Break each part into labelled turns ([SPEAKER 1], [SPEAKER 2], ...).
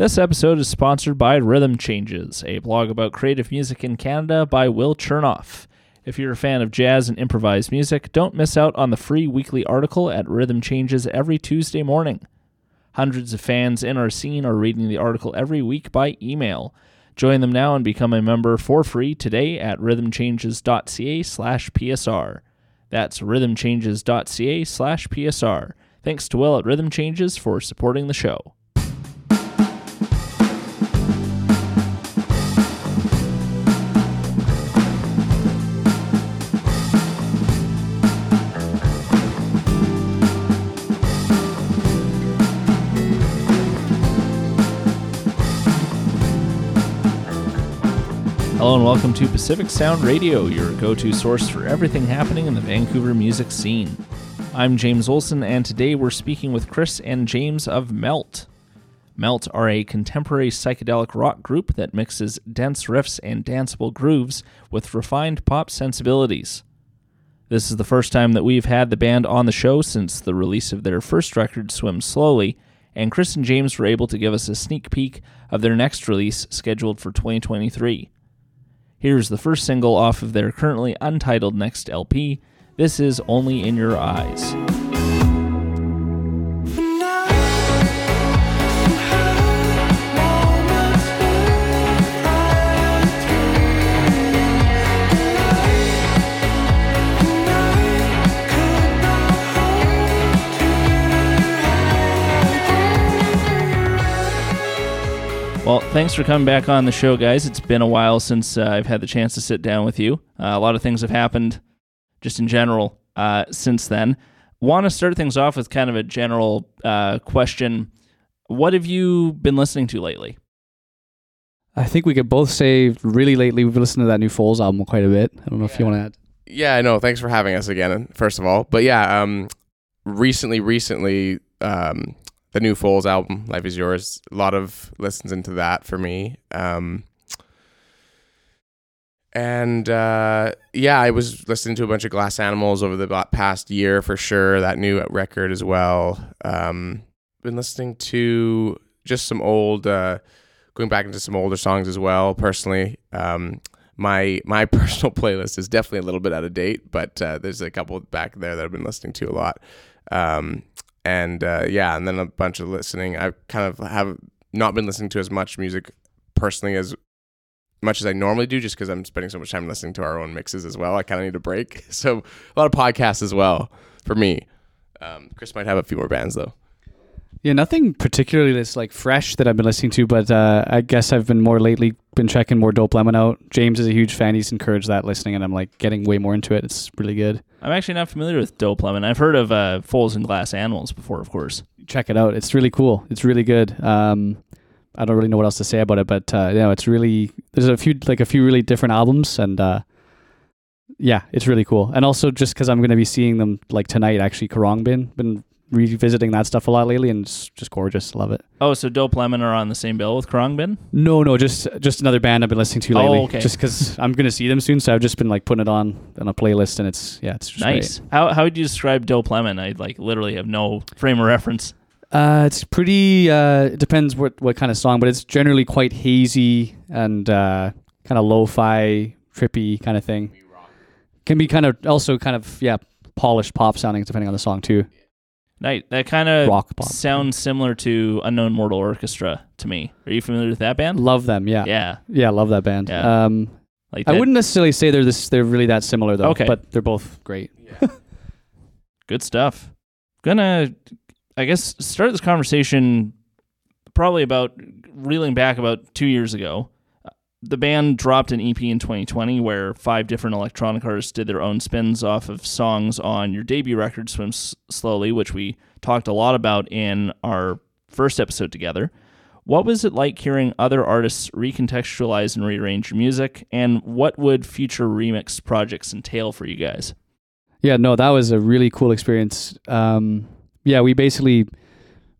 [SPEAKER 1] This episode is sponsored by Rhythm Changes, a blog about creative music in Canada by Will Chernoff. If you're a fan of jazz and improvised music, don't miss out on the free weekly article at Rhythm Changes every Tuesday morning. Hundreds of fans in our scene are reading the article every week by email. Join them now and become a member for free today at rhythmchanges.ca slash PSR. That's rhythmchanges.ca slash PSR. Thanks to Will at Rhythm Changes for supporting the show. Hello and welcome to Pacific Sound Radio, your go to source for everything happening in the Vancouver music scene. I'm James Olson, and today we're speaking with Chris and James of Melt. Melt are a contemporary psychedelic rock group that mixes dense riffs and danceable grooves with refined pop sensibilities. This is the first time that we've had the band on the show since the release of their first record, Swim Slowly, and Chris and James were able to give us a sneak peek of their next release scheduled for 2023. Here's the first single off of their currently untitled next LP. This is Only in Your Eyes. Well, thanks for coming back on the show, guys. It's been a while since uh, I've had the chance to sit down with you. Uh, a lot of things have happened just in general uh, since then. Want to start things off with kind of a general uh, question. What have you been listening to lately?
[SPEAKER 2] I think we could both say really lately we've listened to that new Foals album quite a bit. I don't know if you want to add.
[SPEAKER 3] Yeah, I know. Thanks for having us again, first of all. But yeah, um, recently, recently, um, the new Foals album, Life Is Yours, a lot of listens into that for me. Um, and uh, yeah, I was listening to a bunch of Glass Animals over the past year for sure. That new record as well. Um, been listening to just some old, uh, going back into some older songs as well. Personally, um, my my personal playlist is definitely a little bit out of date, but uh, there's a couple back there that I've been listening to a lot. Um, and uh, yeah, and then a bunch of listening. I kind of have not been listening to as much music personally as much as I normally do, just because I'm spending so much time listening to our own mixes as well. I kind of need a break, so a lot of podcasts as well for me. Um, Chris might have a few more bands though.
[SPEAKER 2] Yeah, nothing particularly that's like fresh that I've been listening to, but uh, I guess I've been more lately been checking more Dope Lemon out. James is a huge fan; he's encouraged that listening, and I'm like getting way more into it. It's really good.
[SPEAKER 1] I'm actually not familiar with Dope Lemon. I've heard of uh, Foals and Glass Animals before, of course.
[SPEAKER 2] Check it out; it's really cool. It's really good. Um, I don't really know what else to say about it, but uh, you know, it's really there's a few like a few really different albums, and uh, yeah, it's really cool. And also just because I'm going to be seeing them like tonight, actually, Khruangbin been revisiting that stuff a lot lately, and it's just gorgeous. Love it.
[SPEAKER 1] Oh, so Dope Lemon are on the same bill with Khruangbin?
[SPEAKER 2] No, no, just just another band I've been listening to lately.
[SPEAKER 1] Oh,
[SPEAKER 2] lately.
[SPEAKER 1] okay.
[SPEAKER 2] Just because I'm going to see them soon, so I've just been like putting it on on a playlist, and it's yeah, it's just
[SPEAKER 1] Nice. How how would you describe Dope Lemon? I like literally have no frame of reference.
[SPEAKER 2] Uh, it's pretty. Uh, it depends what what kind of song, but it's generally quite hazy and uh, kind of lo-fi, trippy kind of thing. Can be kind of also kind of yeah, polished pop sounding depending on the song too.
[SPEAKER 1] Nice. That kind of
[SPEAKER 2] Rock pop.
[SPEAKER 1] sounds similar to Unknown Mortal Orchestra to me. Are you familiar with that band?
[SPEAKER 2] Love them, yeah,
[SPEAKER 1] Yeah.
[SPEAKER 2] yeah, love that band.
[SPEAKER 1] Yeah.
[SPEAKER 2] Um,
[SPEAKER 1] Like
[SPEAKER 2] I
[SPEAKER 1] that-
[SPEAKER 2] wouldn't necessarily say they're this. They're really that similar though.
[SPEAKER 1] Okay.
[SPEAKER 2] but they're both great.
[SPEAKER 1] Good stuff. Gonna, I guess, start this conversation probably about reeling back about two years ago. The band dropped an EP in 2020 where five different electronic artists did their own spins off of songs on your debut record, Swim Slowly, which we talked a lot about in our first episode together. What was it like hearing other artists recontextualize and rearrange your music, and what would future remix projects entail for you guys?
[SPEAKER 2] Yeah, no, that was a really cool experience. Um, yeah, we basically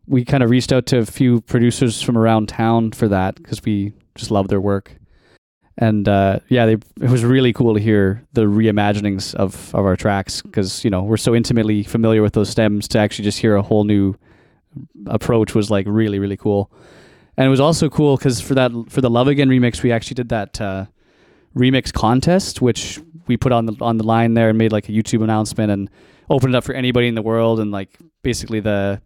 [SPEAKER 2] we kind of reached out to a few producers from around town for that because we just love their work. And uh, yeah, they, it was really cool to hear the reimaginings of, of our tracks because you know we're so intimately familiar with those stems. To actually just hear a whole new approach was like really really cool. And it was also cool because for that for the Love Again remix, we actually did that uh, remix contest, which we put on the on the line there and made like a YouTube announcement and opened it up for anybody in the world and like basically the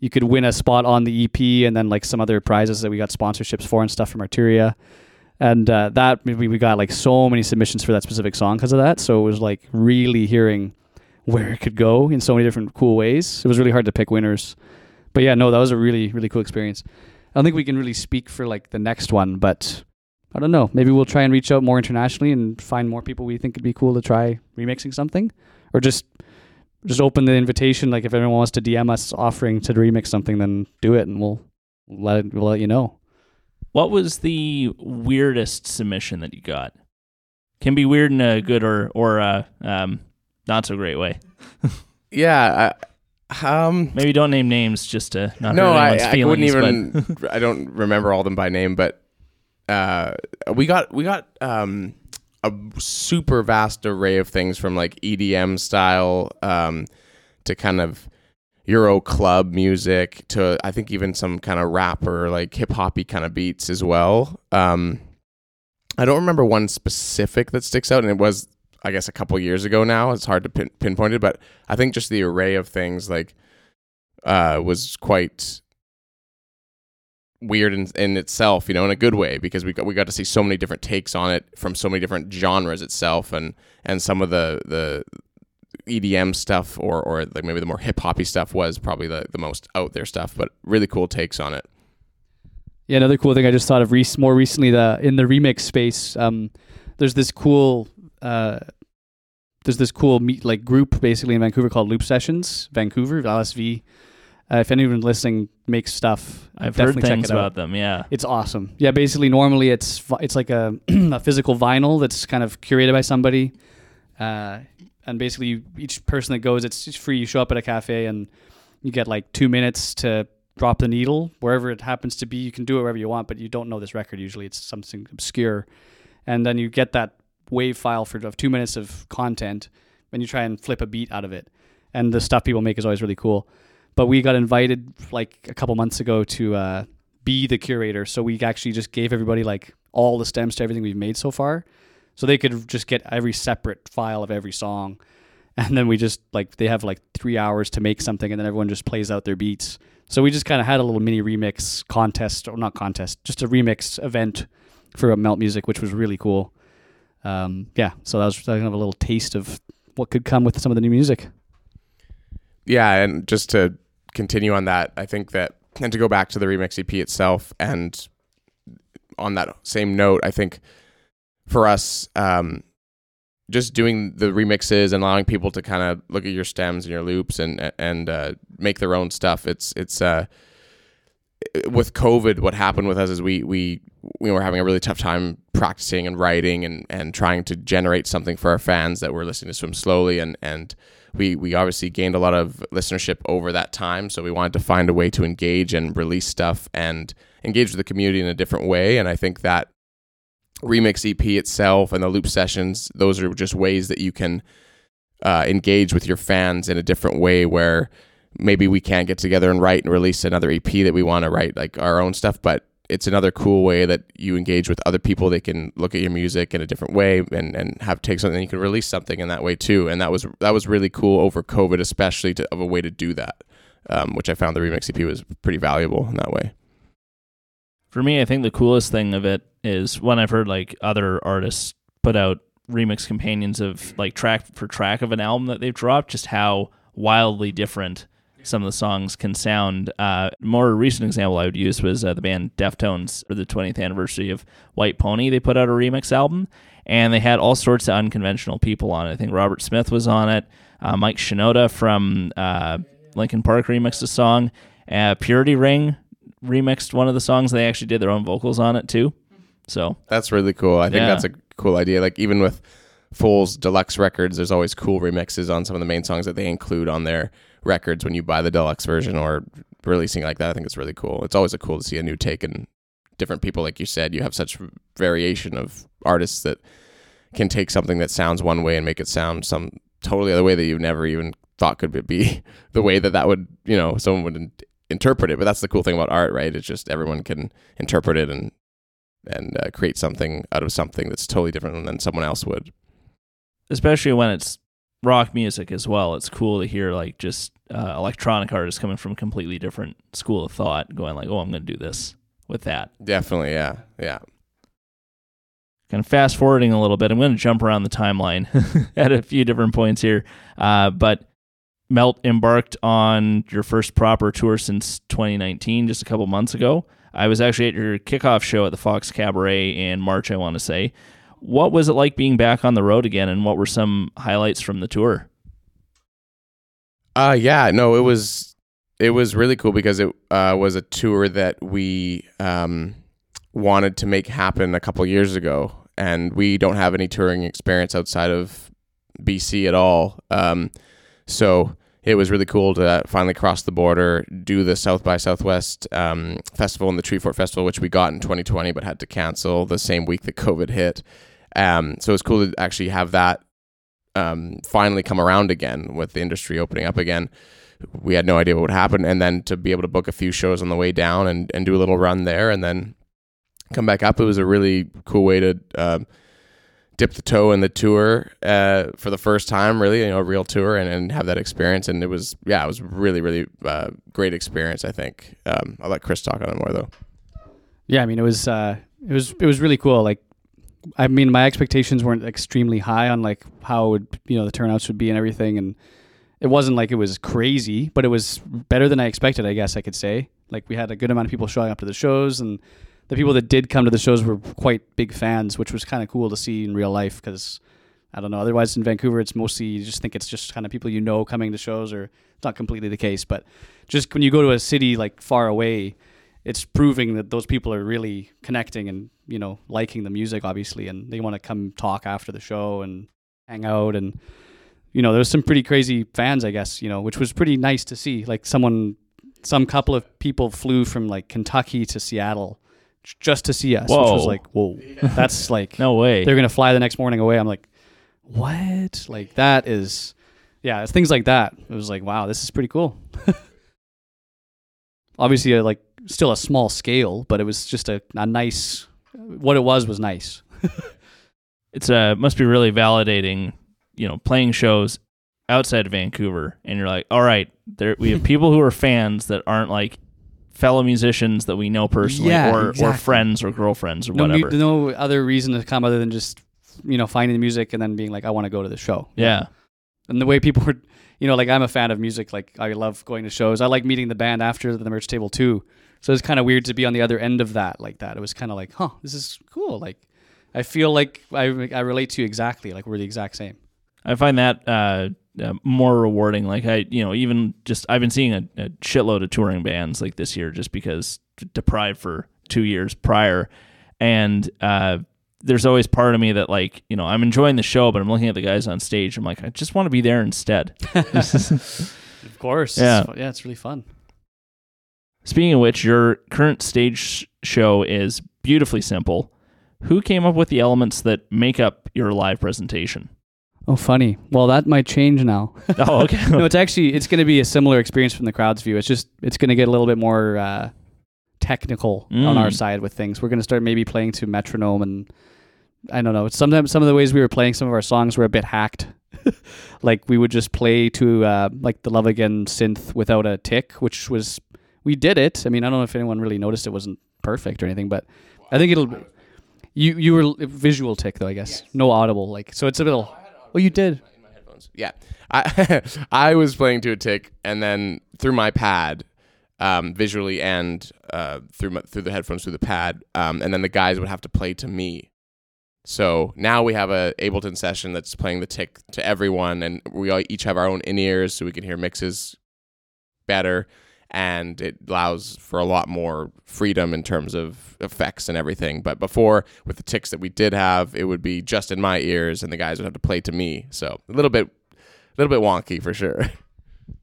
[SPEAKER 2] you could win a spot on the EP and then like some other prizes that we got sponsorships for and stuff from Arturia. And uh, that we, we got like so many submissions for that specific song because of that. So it was like really hearing where it could go in so many different cool ways. It was really hard to pick winners. But yeah, no, that was a really, really cool experience. I don't think we can really speak for like the next one, but I don't know. Maybe we'll try and reach out more internationally and find more people we think it'd be cool to try remixing something, or just just open the invitation. Like if anyone wants to DM us offering to remix something, then do it, and we'll let it, we'll let you know.
[SPEAKER 1] What was the weirdest submission that you got? Can be weird in a good or or uh, um, not so great way.
[SPEAKER 3] Yeah. I, um.
[SPEAKER 1] Maybe don't name names just to not
[SPEAKER 3] no,
[SPEAKER 1] hurt
[SPEAKER 3] I,
[SPEAKER 1] anyone's
[SPEAKER 3] I
[SPEAKER 1] feelings.
[SPEAKER 3] wouldn't even. I don't remember all of them by name, but uh, we got we got um, a super vast array of things from like EDM style um, to kind of Euro club music to I think even some kind of rap or like hip hoppy kind of beats as well. Um, I don't remember one specific that sticks out, and it was I guess a couple years ago now. It's hard to pin- pinpoint it, but I think just the array of things like uh, was quite weird in, in itself, you know, in a good way because we got we got to see so many different takes on it from so many different genres itself, and and some of the the EDM stuff or or like maybe the more hip hoppy stuff was probably the the most out there stuff, but really cool takes on it.
[SPEAKER 2] Yeah, another cool thing I just thought of rec- more recently the in the remix space. Um, there's this cool uh, there's this cool meet like group basically in Vancouver called Loop Sessions Vancouver LSV. Uh, if anyone listening makes stuff,
[SPEAKER 1] I've heard
[SPEAKER 2] definitely check
[SPEAKER 1] things
[SPEAKER 2] it out.
[SPEAKER 1] about them. Yeah.
[SPEAKER 2] It's awesome. Yeah, basically normally it's it's like a, a physical vinyl that's kind of curated by somebody, uh, and basically you, each person that goes, it's free. You show up at a cafe and you get like two minutes to drop the needle wherever it happens to be. You can do it wherever you want, but you don't know this record. Usually it's something obscure, and then you get that wave file for of two minutes of content, and you try and flip a beat out of it. And the stuff people make is always really cool but we got invited like a couple months ago to uh, be the curator. So we actually just gave everybody like all the stems to everything we've made so far, so they could just get every separate file of every song, and then we just like they have like three hours to make something, and then everyone just plays out their beats. So we just kind of had a little mini remix contest, or not contest, just a remix event for Melt Music, which was really cool. Um, yeah, so that was kind of a little taste of what could come with some of the new music.
[SPEAKER 3] Yeah, and just to continue on that, I think that and to go back to the remix EP itself, and on that same note, I think for us, um, just doing the remixes and allowing people to kind of look at your stems and your loops and and uh, make their own stuff. It's it's uh, with COVID, what happened with us is we we we were having a really tough time practicing and writing and and trying to generate something for our fans that were listening to Swim Slowly and and we we obviously gained a lot of listenership over that time so we wanted to find a way to engage and release stuff and engage with the community in a different way and i think that remix ep itself and the loop sessions those are just ways that you can uh, engage with your fans in a different way where maybe we can't get together and write and release another ep that we want to write like our own stuff but it's another cool way that you engage with other people. They can look at your music in a different way and, and have take something. And you can release something in that way too. And that was that was really cool over COVID, especially to, of a way to do that, um, which I found the remix EP was pretty valuable in that way.
[SPEAKER 1] For me, I think the coolest thing of it is when I've heard like other artists put out remix companions of like track for track of an album that they've dropped, just how wildly different some of the songs can sound. Uh, more recent example I would use was uh, the band Deftones for the 20th anniversary of White Pony. They put out a remix album, and they had all sorts of unconventional people on it. I think Robert Smith was on it. Uh, Mike Shinoda from uh, Linkin Park remixed a song. Uh, Purity Ring remixed one of the songs. They actually did their own vocals on it too. So
[SPEAKER 3] That's really cool. I think
[SPEAKER 1] Yeah.
[SPEAKER 3] that's a cool idea. Like even with Foals' deluxe records, there's always cool remixes on some of the main songs that they include on their records when you buy the deluxe version or releasing like that. I think it's really cool. It's always a cool to see a new take and different people. Like you said, you have such variation of artists that can take something that sounds one way and make it sound some totally other way that you've never even thought could be the way that that would, you know, someone would interpret it. But that's the cool thing about art, right? It's just everyone can interpret it and and uh, create something out of something that's totally different than someone else would.
[SPEAKER 1] especially when it's rock music as well. It's cool to hear like just uh, electronic artists coming from a completely different school of thought, going like, "Oh, I'm going to do this with that."
[SPEAKER 3] Definitely, yeah, yeah.
[SPEAKER 1] Kind of fast forwarding a little bit, I'm going to jump around the timeline at a few different points here. Uh, but Melt embarked on your first proper tour since 2019, just a couple months ago. I was actually at your kickoff show at the Fox Cabaret in March, I want to say. What was it like being back on the road again, and what were some highlights from the tour?
[SPEAKER 3] Uh yeah, no, it was it was really cool because it uh, was a tour that we um, wanted to make happen a couple years ago, and we don't have any touring experience outside of BC at all. Um, so it was really cool to finally cross the border, do the South by Southwest um, festival and the Treefort Festival, which we got in 2020 but had to cancel the same week that COVID hit. Um, so it was cool to actually have that um, finally come around again with the industry opening up again. We had no idea what would happen, and then to be able to book a few shows on the way down and, and do a little run there, and then come back up. It was a really cool way to um, dip the toe in the tour uh, for the first time, really, you know, a real tour, and, and have that experience. And it was, yeah, it was really, really uh, great experience. I think. Um, I'll let Chris talk on it more though.
[SPEAKER 2] Yeah, I mean it was uh, it was it was really cool. Like, I mean, my expectations weren't extremely high on like how it would you know the turnouts would be and everything, and it wasn't like it was crazy, but it was better than I expected. I guess I could say. Like we had a good amount of people showing up to the shows, and the people that did come to the shows were quite big fans, which was kind of cool to see in real life because. I don't know. Otherwise, in Vancouver, it's mostly you just think it's just kind of people you know coming to shows, or it's not completely the case. But just when you go to a city like far away, it's proving that those people are really connecting and you know liking the music obviously and they want to come talk after the show and hang out and you know there's some pretty crazy fans i guess you know which was pretty nice to see like someone some couple of people flew from like kentucky to seattle just to see us which was like whoa. That's like
[SPEAKER 1] No way.
[SPEAKER 2] they're gonna fly the next morning away. I'm like what? Like that is yeah it's things like that. It was like wow this is pretty cool. Obviously uh, like still a small scale but it was just a, a nice what it was was nice.
[SPEAKER 1] It's uh must be really validating, you know, playing shows outside of Vancouver, and you're like, all right, there we have people who are fans that aren't like fellow musicians that we know personally,
[SPEAKER 2] Yeah,
[SPEAKER 1] or or friends or girlfriends or
[SPEAKER 2] no,
[SPEAKER 1] whatever.
[SPEAKER 2] no other reason to come other than just you know finding the music and then being like i want to go to the show.
[SPEAKER 1] Yeah,
[SPEAKER 2] and the way people were you know like i'm a fan of music like i love going to shows. I like meeting the band after the merch table too. So it's kind of weird to be on the other end of that like that. It was kind of like huh this is cool. Like i feel like i, I relate to you exactly like we're the exact same.
[SPEAKER 1] I find that uh, uh, more rewarding. Like I, you know, even just I've been seeing a, a shitload of touring bands like this year, just because deprived for two years prior, and uh, there's always part of me that like, you know, I'm enjoying the show, but I'm looking at the guys on stage. I'm like, I just want to be there instead.
[SPEAKER 2] of course
[SPEAKER 1] Yeah.
[SPEAKER 2] it's, yeah it's really fun
[SPEAKER 1] Speaking of which, your current stage show is beautifully simple. Who came up with the elements that make up your live presentation?
[SPEAKER 2] Oh funny well that might change now
[SPEAKER 1] Oh, okay.
[SPEAKER 2] no, it's actually it's going to be a similar experience from the crowd's view. It's just it's going to get a little bit more uh, technical on our
[SPEAKER 1] Mm.
[SPEAKER 2] side with things. We're going to start maybe playing to metronome and I don't know. Sometimes some of the ways we were playing some of our songs were a bit hacked. like we would just play to uh, like the Love Again synth without a tick, which was we did it. I mean, I don't know if anyone really noticed it wasn't perfect or anything, but I think it'll. You you were visual tick though, I guess. No audible, like so. It's a little. Oh, you did.
[SPEAKER 3] in my headphones. Yeah, I I was playing to a tick, and then through my pad, um, visually and uh, through my, through the headphones through the pad, um, and then the guys would have to play to me. So now we have a Ableton session that's playing the tick to everyone, and we all each have our own in ears, so we can hear mixes better, and it allows for a lot more freedom in terms of effects and everything. But before, with the ticks that we did have, it would be just in my ears, and the guys would have to play to me. So a little bit, a little bit wonky for sure.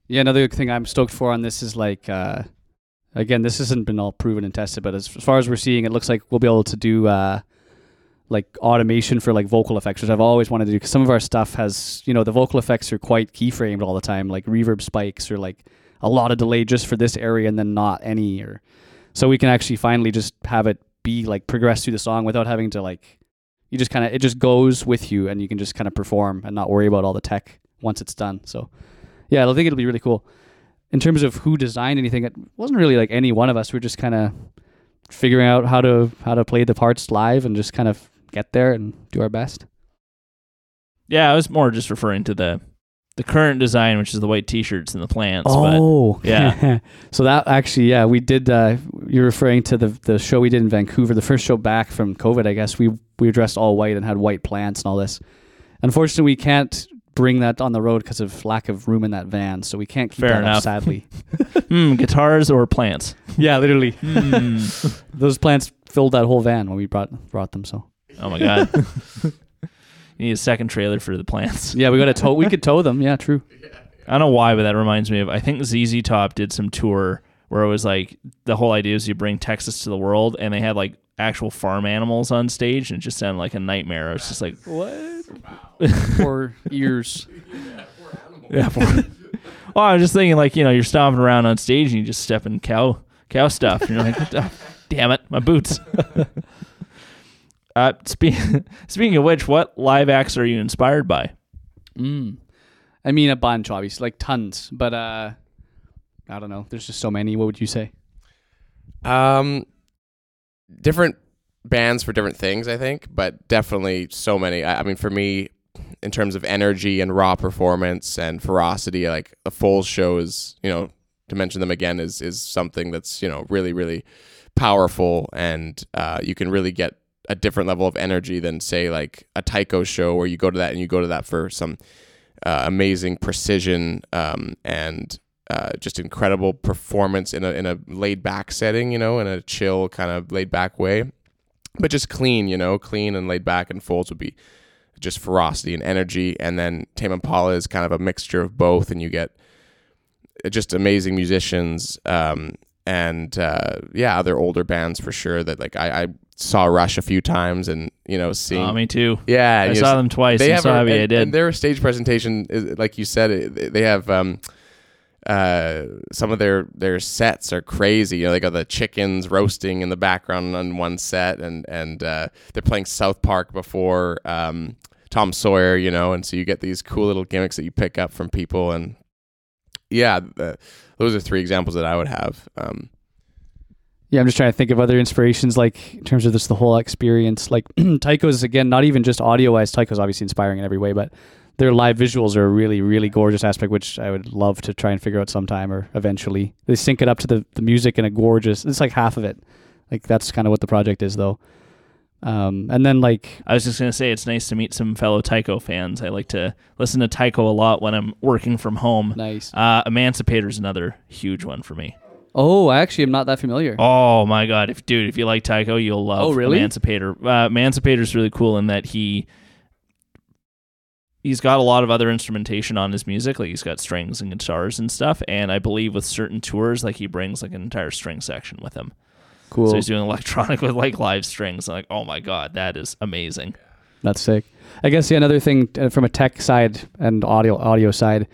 [SPEAKER 2] Yeah, another thing I'm stoked for on this is like, uh, again, this hasn't been all proven and tested, but as, as far as we're seeing, it looks like we'll be able to do uh, like automation for like vocal effects, which I've always wanted to do. Because some of our stuff has, you know, the vocal effects are quite keyframed all the time, like reverb spikes or like a lot of delay just for this area and then not any or so we can actually finally just have it be like progress through the song without having to like you just kind of it just goes with you and you can just kind of perform and not worry about all the tech once it's done. So yeah, I think it'll be really cool. In terms of who designed anything, it wasn't really like any one of us. We are just kind of figuring out how to how to play the parts live and just kind of get there and do our best.
[SPEAKER 1] Yeah, I was more just referring to the the current design, which is the white T-shirts and the plants.
[SPEAKER 2] Oh,
[SPEAKER 1] but, yeah.
[SPEAKER 2] so that actually, yeah, we did. Uh, you're referring to the the show we did in Vancouver, the first show back from COVID, I guess. We we were dressed all white and had white plants and all this. Unfortunately, we can't bring that on the road because of lack of room in that van, so we can't keep
[SPEAKER 1] Fair
[SPEAKER 2] that
[SPEAKER 1] enough.
[SPEAKER 2] up, sadly.
[SPEAKER 1] mm, guitars or plants?
[SPEAKER 2] yeah, literally.
[SPEAKER 1] Mm.
[SPEAKER 2] Those plants filled that whole van when we brought brought them. So
[SPEAKER 1] Oh my god. You need a second trailer for the plants.
[SPEAKER 2] yeah, we got to tow. We could tow them. Yeah, true.
[SPEAKER 1] I don't know why, but that reminds me of I think ZZ Top did some tour where it was like the whole idea is you bring Texas to the world, and they had like actual farm animals on stage, and it just sounded like a nightmare. It's just like
[SPEAKER 2] What? Or ears.
[SPEAKER 1] yeah. poor- well, I was just thinking like you know you're stomping around on stage and you just step in cow cow stuff. And you're like, "Oh, damn it, my boots. Uh, spe- speaking of which, what live acts are you inspired by?
[SPEAKER 2] Mm. I mean, a bunch, obviously, like tons. But uh, I don't know. There's just so many. What would you say?
[SPEAKER 3] Um, different bands for different things, I think, but definitely so many. I, I mean, for me, in terms of energy and raw performance and ferocity, like the Foals show is, you know, to mention them again is is something that's you know really really powerful, and uh, you can really get a different level of energy than say like a Tycho show where you go to that and you go to that for some uh, amazing precision um, and uh, just incredible performance in a in a laid back setting, you know, in a chill kind of laid back way, but just clean, you know, clean and laid back. And Foals would be just ferocity and energy, and then Tame Impala is kind of a mixture of both, and you get just amazing musicians. Um, and uh, yeah, other older bands for sure. That like I, I saw Rush a few times, and you know, seeing
[SPEAKER 1] Oh, me too.
[SPEAKER 3] yeah,
[SPEAKER 1] I saw
[SPEAKER 3] know,
[SPEAKER 1] them twice.
[SPEAKER 3] they
[SPEAKER 1] and
[SPEAKER 3] have
[SPEAKER 1] so
[SPEAKER 3] a,
[SPEAKER 1] happy
[SPEAKER 3] and,
[SPEAKER 1] I did.
[SPEAKER 3] and their stage presentation is like you said they have um uh some of their their sets are crazy you know they got the chickens roasting in the background on one set and and uh they're playing South Park before um Tom Sawyer you know and so you get these cool little gimmicks that you pick up from people and yeah uh, those are three examples that I would have um
[SPEAKER 2] Yeah, I'm just trying to think of other inspirations, like in terms of this the whole experience. Like Tycho's again, not even just audio wise. Tycho's obviously inspiring in every way, but their live visuals are a really, really gorgeous aspect, which I would love to try and figure out sometime or eventually. They sync it up to the the music in a gorgeous. It's like half of it. Like that's kind of what the project is, though. Um, and then like
[SPEAKER 1] I was just gonna say it's nice to meet some fellow Tycho fans. I like to listen to Tycho a lot when I'm working from home.
[SPEAKER 2] nice.
[SPEAKER 1] Uh, Emancipator's another huge one for me.
[SPEAKER 2] Oh, I actually am not that familiar.
[SPEAKER 1] Oh my god, if dude, if you like Tycho, you'll love
[SPEAKER 2] Oh, really?
[SPEAKER 1] Emancipator. Uh, Emancipator's really cool in that he he's got a lot of other instrumentation on his music, like he's got strings and guitars and stuff. And I believe with certain tours, like he brings like an entire string section with him.
[SPEAKER 2] Cool.
[SPEAKER 1] So he's doing electronic with like live strings. like, oh my god, that is amazing.
[SPEAKER 2] That's sick. I guess yeah, another thing uh, from a tech side and audio audio side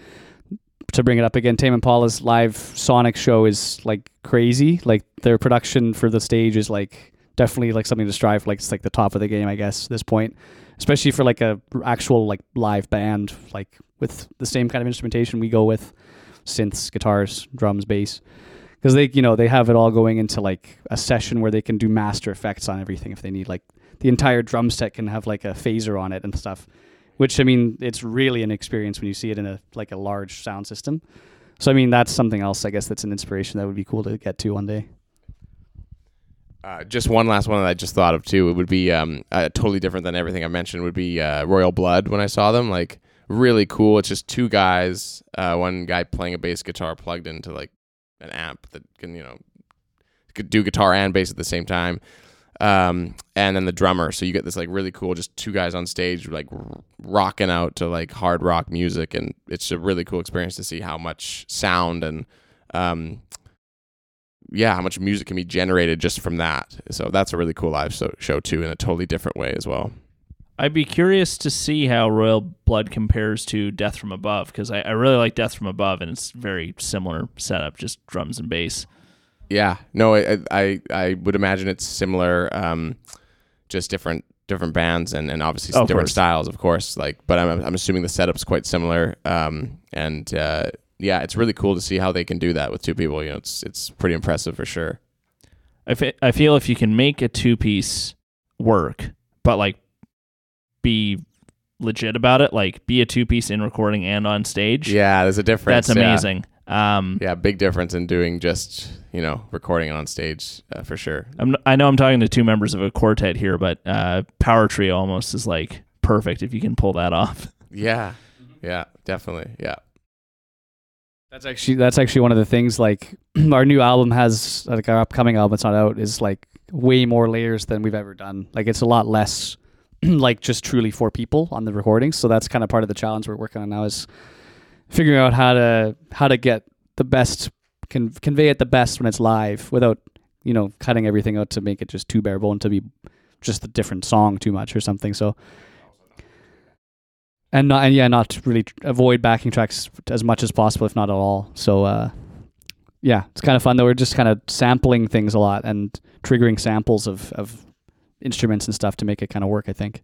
[SPEAKER 2] to bring it up again, Tame Impala's live Sonic show is like crazy. Like their production for the stage is like definitely like something to strive. for. Like it's like the top of the game, I guess, at this point. Especially for like a actual like live band, like with the same kind of instrumentation we go with, synths, guitars, drums, bass. Because they, you know, they have it all going into like a session where they can do master effects on everything if they need. Like the entire drum set can have like a phaser on it and stuff which i mean it's really an experience when you see it in a like a large sound system so i mean that's something else i guess that's an inspiration that would be cool to get to one day
[SPEAKER 3] Uh, just one last one that I just thought of too. It would be um, uh, totally different than everything I mentioned. Would be uh, Royal Blood when I saw them. Like really cool. It's just two guys. Uh, one guy playing a bass guitar plugged into like an amp that can you know could do guitar and bass at the same time. Um, and then the drummer. So you get this like really cool, just two guys on stage like rocking out to like hard rock music, and it's a really cool experience to see how much sound and um, yeah, how much music can be generated just from that. So that's a really cool live so- show too, in a totally different way as well.
[SPEAKER 1] I'd be curious to see how Royal Blood compares to Death from Above because I, I really like Death from Above and it's very similar setup, just drums and bass.
[SPEAKER 3] Yeah, no, I I, I would imagine it's similar, um, just different different bands and, and obviously
[SPEAKER 1] Oh,
[SPEAKER 3] different styles, of course. Like, but I'm I'm assuming the setup's quite similar. Um, and uh, yeah, it's really cool to see how they can do that with two people. You know, it's it's pretty impressive for sure.
[SPEAKER 1] I fe- I feel if you can make a two piece work, but like be legit about it, like be a two piece in recording and on stage,
[SPEAKER 3] Yeah, there's a difference.
[SPEAKER 1] that's amazing. Um,
[SPEAKER 3] Yeah, big difference in doing just you know recording it on stage uh, for sure.
[SPEAKER 1] I'm, I know I'm talking to two members of a quartet here, but uh, Power Trio almost is like perfect if you can pull that off.
[SPEAKER 3] Yeah, yeah, definitely. Yeah,
[SPEAKER 2] That's actually that's actually one of the things. Like our new album has like our upcoming album. It's not out. Is like way more layers than we've ever done. Like it's a lot less like just truly four people on the recordings. So that's kind of part of the challenge we're working on now is figuring out how to how to get the best can convey it the best when it's live without you know cutting everything out to make it just too bare bone to be just a different song too much or something. So. And not, and yeah, not really avoid backing tracks as much as possible, if not at all. So, uh, yeah, it's kind of fun though. We're just kind of sampling things a lot and triggering samples of, of instruments and stuff to make it kind of work. I think.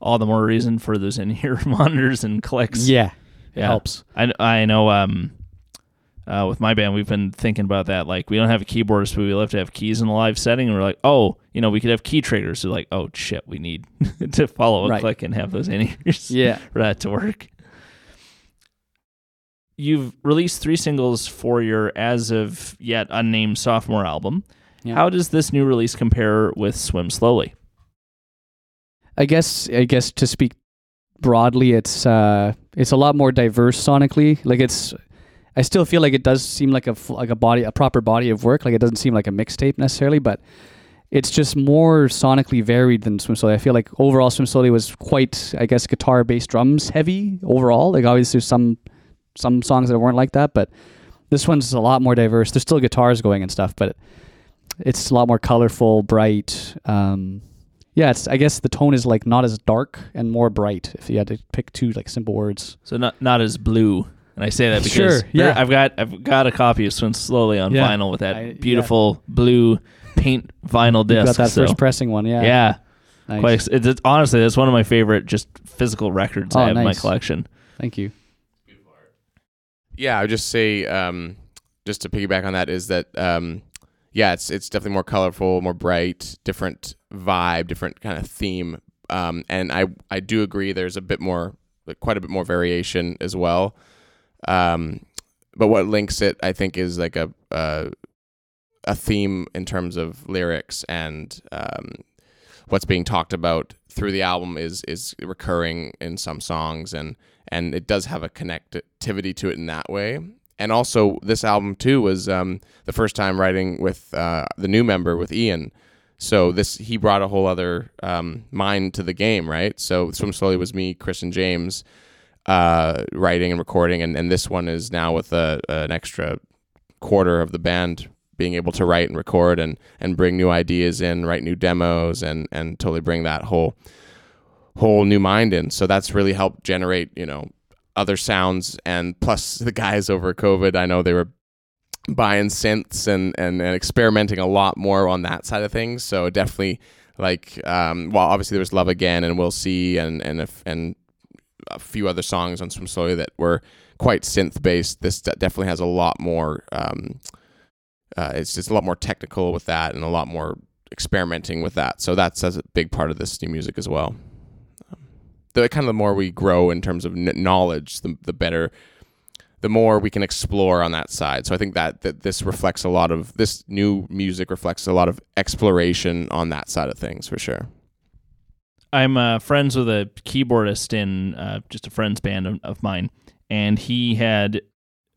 [SPEAKER 1] All the more reason for those in ear monitors and clicks.
[SPEAKER 2] Yeah, it
[SPEAKER 1] Yeah.
[SPEAKER 2] helps.
[SPEAKER 1] I, I know um, uh, with my band, we've been thinking about that. Like, we don't have a keyboardist, but we love to have keys in the live setting. And we're like, oh, you know, we could have key triggers. So, like, oh, shit, we need to follow a
[SPEAKER 2] Right.
[SPEAKER 1] click and have those in ears
[SPEAKER 2] Yeah,
[SPEAKER 1] for that to work. You've released three singles for your as of yet unnamed sophomore album.
[SPEAKER 2] Yeah.
[SPEAKER 1] How does this new release compare with Swim Slowly?
[SPEAKER 2] I guess I guess to speak broadly, it's uh, it's a lot more diverse sonically. Like it's, I still feel like it does seem like a like a body a proper body of work. Like it doesn't seem like a mixtape necessarily, but it's just more sonically varied than Swim Slowly. I feel like overall Swim Slowly was quite, I guess, guitar, bass, drums heavy overall. Like obviously there's some some songs that weren't like that, but this one's a lot more diverse. There's still guitars going and stuff, but it's a lot more colorful, bright. Um, yeah, it's. I guess the tone is like not as dark and more bright. If you had to pick two like simple words.
[SPEAKER 1] So not not as blue. And I say that because
[SPEAKER 2] Sure, yeah.
[SPEAKER 1] I've got I've got a copy of Swim Slowly on
[SPEAKER 2] Yeah.
[SPEAKER 1] vinyl with that
[SPEAKER 2] I- yeah.
[SPEAKER 1] beautiful blue paint vinyl
[SPEAKER 2] You
[SPEAKER 1] disc.
[SPEAKER 2] got that
[SPEAKER 1] so-
[SPEAKER 2] first pressing one, yeah.
[SPEAKER 1] yeah,
[SPEAKER 2] Nice.
[SPEAKER 1] quite. It's, it's honestly that's one of my favorite just physical records
[SPEAKER 2] Oh,
[SPEAKER 1] I have in my collection.
[SPEAKER 2] Thank you.
[SPEAKER 3] yeah. I would just say, um, just to piggyback on that, is that um, yeah, it's it's definitely more colorful, more bright, different vibe, different kind of theme. Um, and I I do agree. There's a bit more, like, quite a bit more variation as well. Um, but what links it, I think, is like a a, a theme in terms of lyrics and um, what's being talked about through the album is is recurring in some songs and and it does have a connectivity to it in that way. And also, this album too was um, the first time writing with uh, the new member with Ian. So this he brought a whole other um, mind to the game, right? So Swim Slowly was me, Chris, and James uh, writing and recording, and, and this one is now with a, an extra quarter of the band being able to write and record and and bring new ideas in, write new demos, and and totally bring that whole whole new mind in. So that's really helped generate, you know, other sounds and plus the guys over COVID, I know they were buying synths and, and, and experimenting a lot more on that side of things. So definitely like um well obviously there was Love Again and We'll See and and if, and a few other songs on Swim Slowly that were quite synth based. This definitely has a lot more um uh, it's just a lot more technical with that and a lot more experimenting with that. So that's, that's a big part of this new music as well the kind of the more we grow in terms of kn- knowledge, the the better, the more we can explore on that side. So I think that that this reflects a lot of this new music reflects a lot of exploration on that side of things for sure.
[SPEAKER 1] I'm uh, friends with a keyboardist in uh, just a friend's band of, of mine, and he had.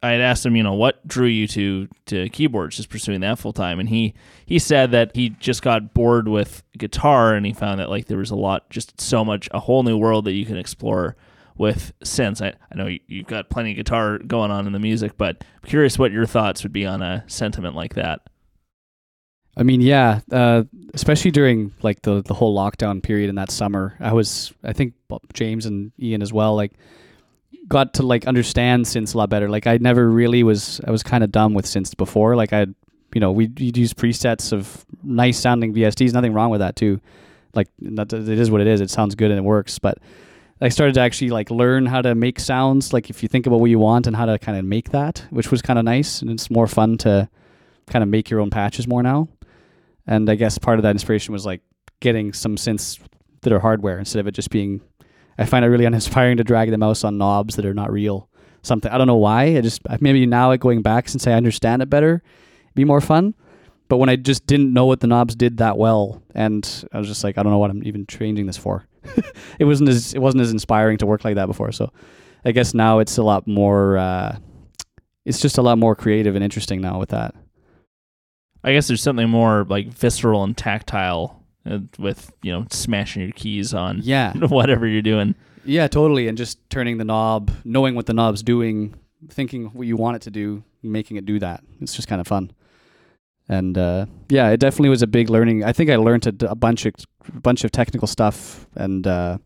[SPEAKER 1] I had asked him, you know, what drew you to to keyboards, just pursuing that full time, and he he said that he just got bored with guitar, and he found that like there was a lot, just so much, a whole new world that you can explore with synths. I, I know you, you've got plenty of guitar going on in the music, but I'm curious what your thoughts would be on a sentiment like that.
[SPEAKER 2] I mean, yeah, uh, especially during like the the whole lockdown period in that summer, I was I think James and Ian as well like got to like understand synths a lot better. Like I never really was I was kind of dumb with synths before. Like I you know we would use presets of nice sounding VSTs. Nothing wrong with that too. Like that, it is what it is. It sounds good and it works. But I started to actually like learn how to make sounds. Like if you think about what you want and how to kind of make that, which was kind of nice and it's more fun to kind of make your own patches more now. And I guess part of that inspiration was like getting some synths that are hardware instead of it just being. I find it really uninspiring to drag the mouse on knobs that are not real. Something I don't know why. I just maybe now going back since I understand it better, be more fun. But when I just didn't know what the knobs did that well, and I was just like, I don't know what I'm even changing this for. it wasn't as it wasn't as inspiring to work like that before. So I guess now it's a lot more. Uh, it's just a lot more creative and interesting now with that.
[SPEAKER 1] I guess there's something more like visceral and tactile uh, with you know smashing your keys on
[SPEAKER 2] yeah
[SPEAKER 1] whatever you're doing.
[SPEAKER 2] Yeah, totally, and just turning the knob, knowing what the knob's doing, thinking what you want it to do, making it do that. It's just kind of fun. And uh, yeah, it definitely was a big learning. I think I learned a, a bunch of bunch of technical stuff, and uh,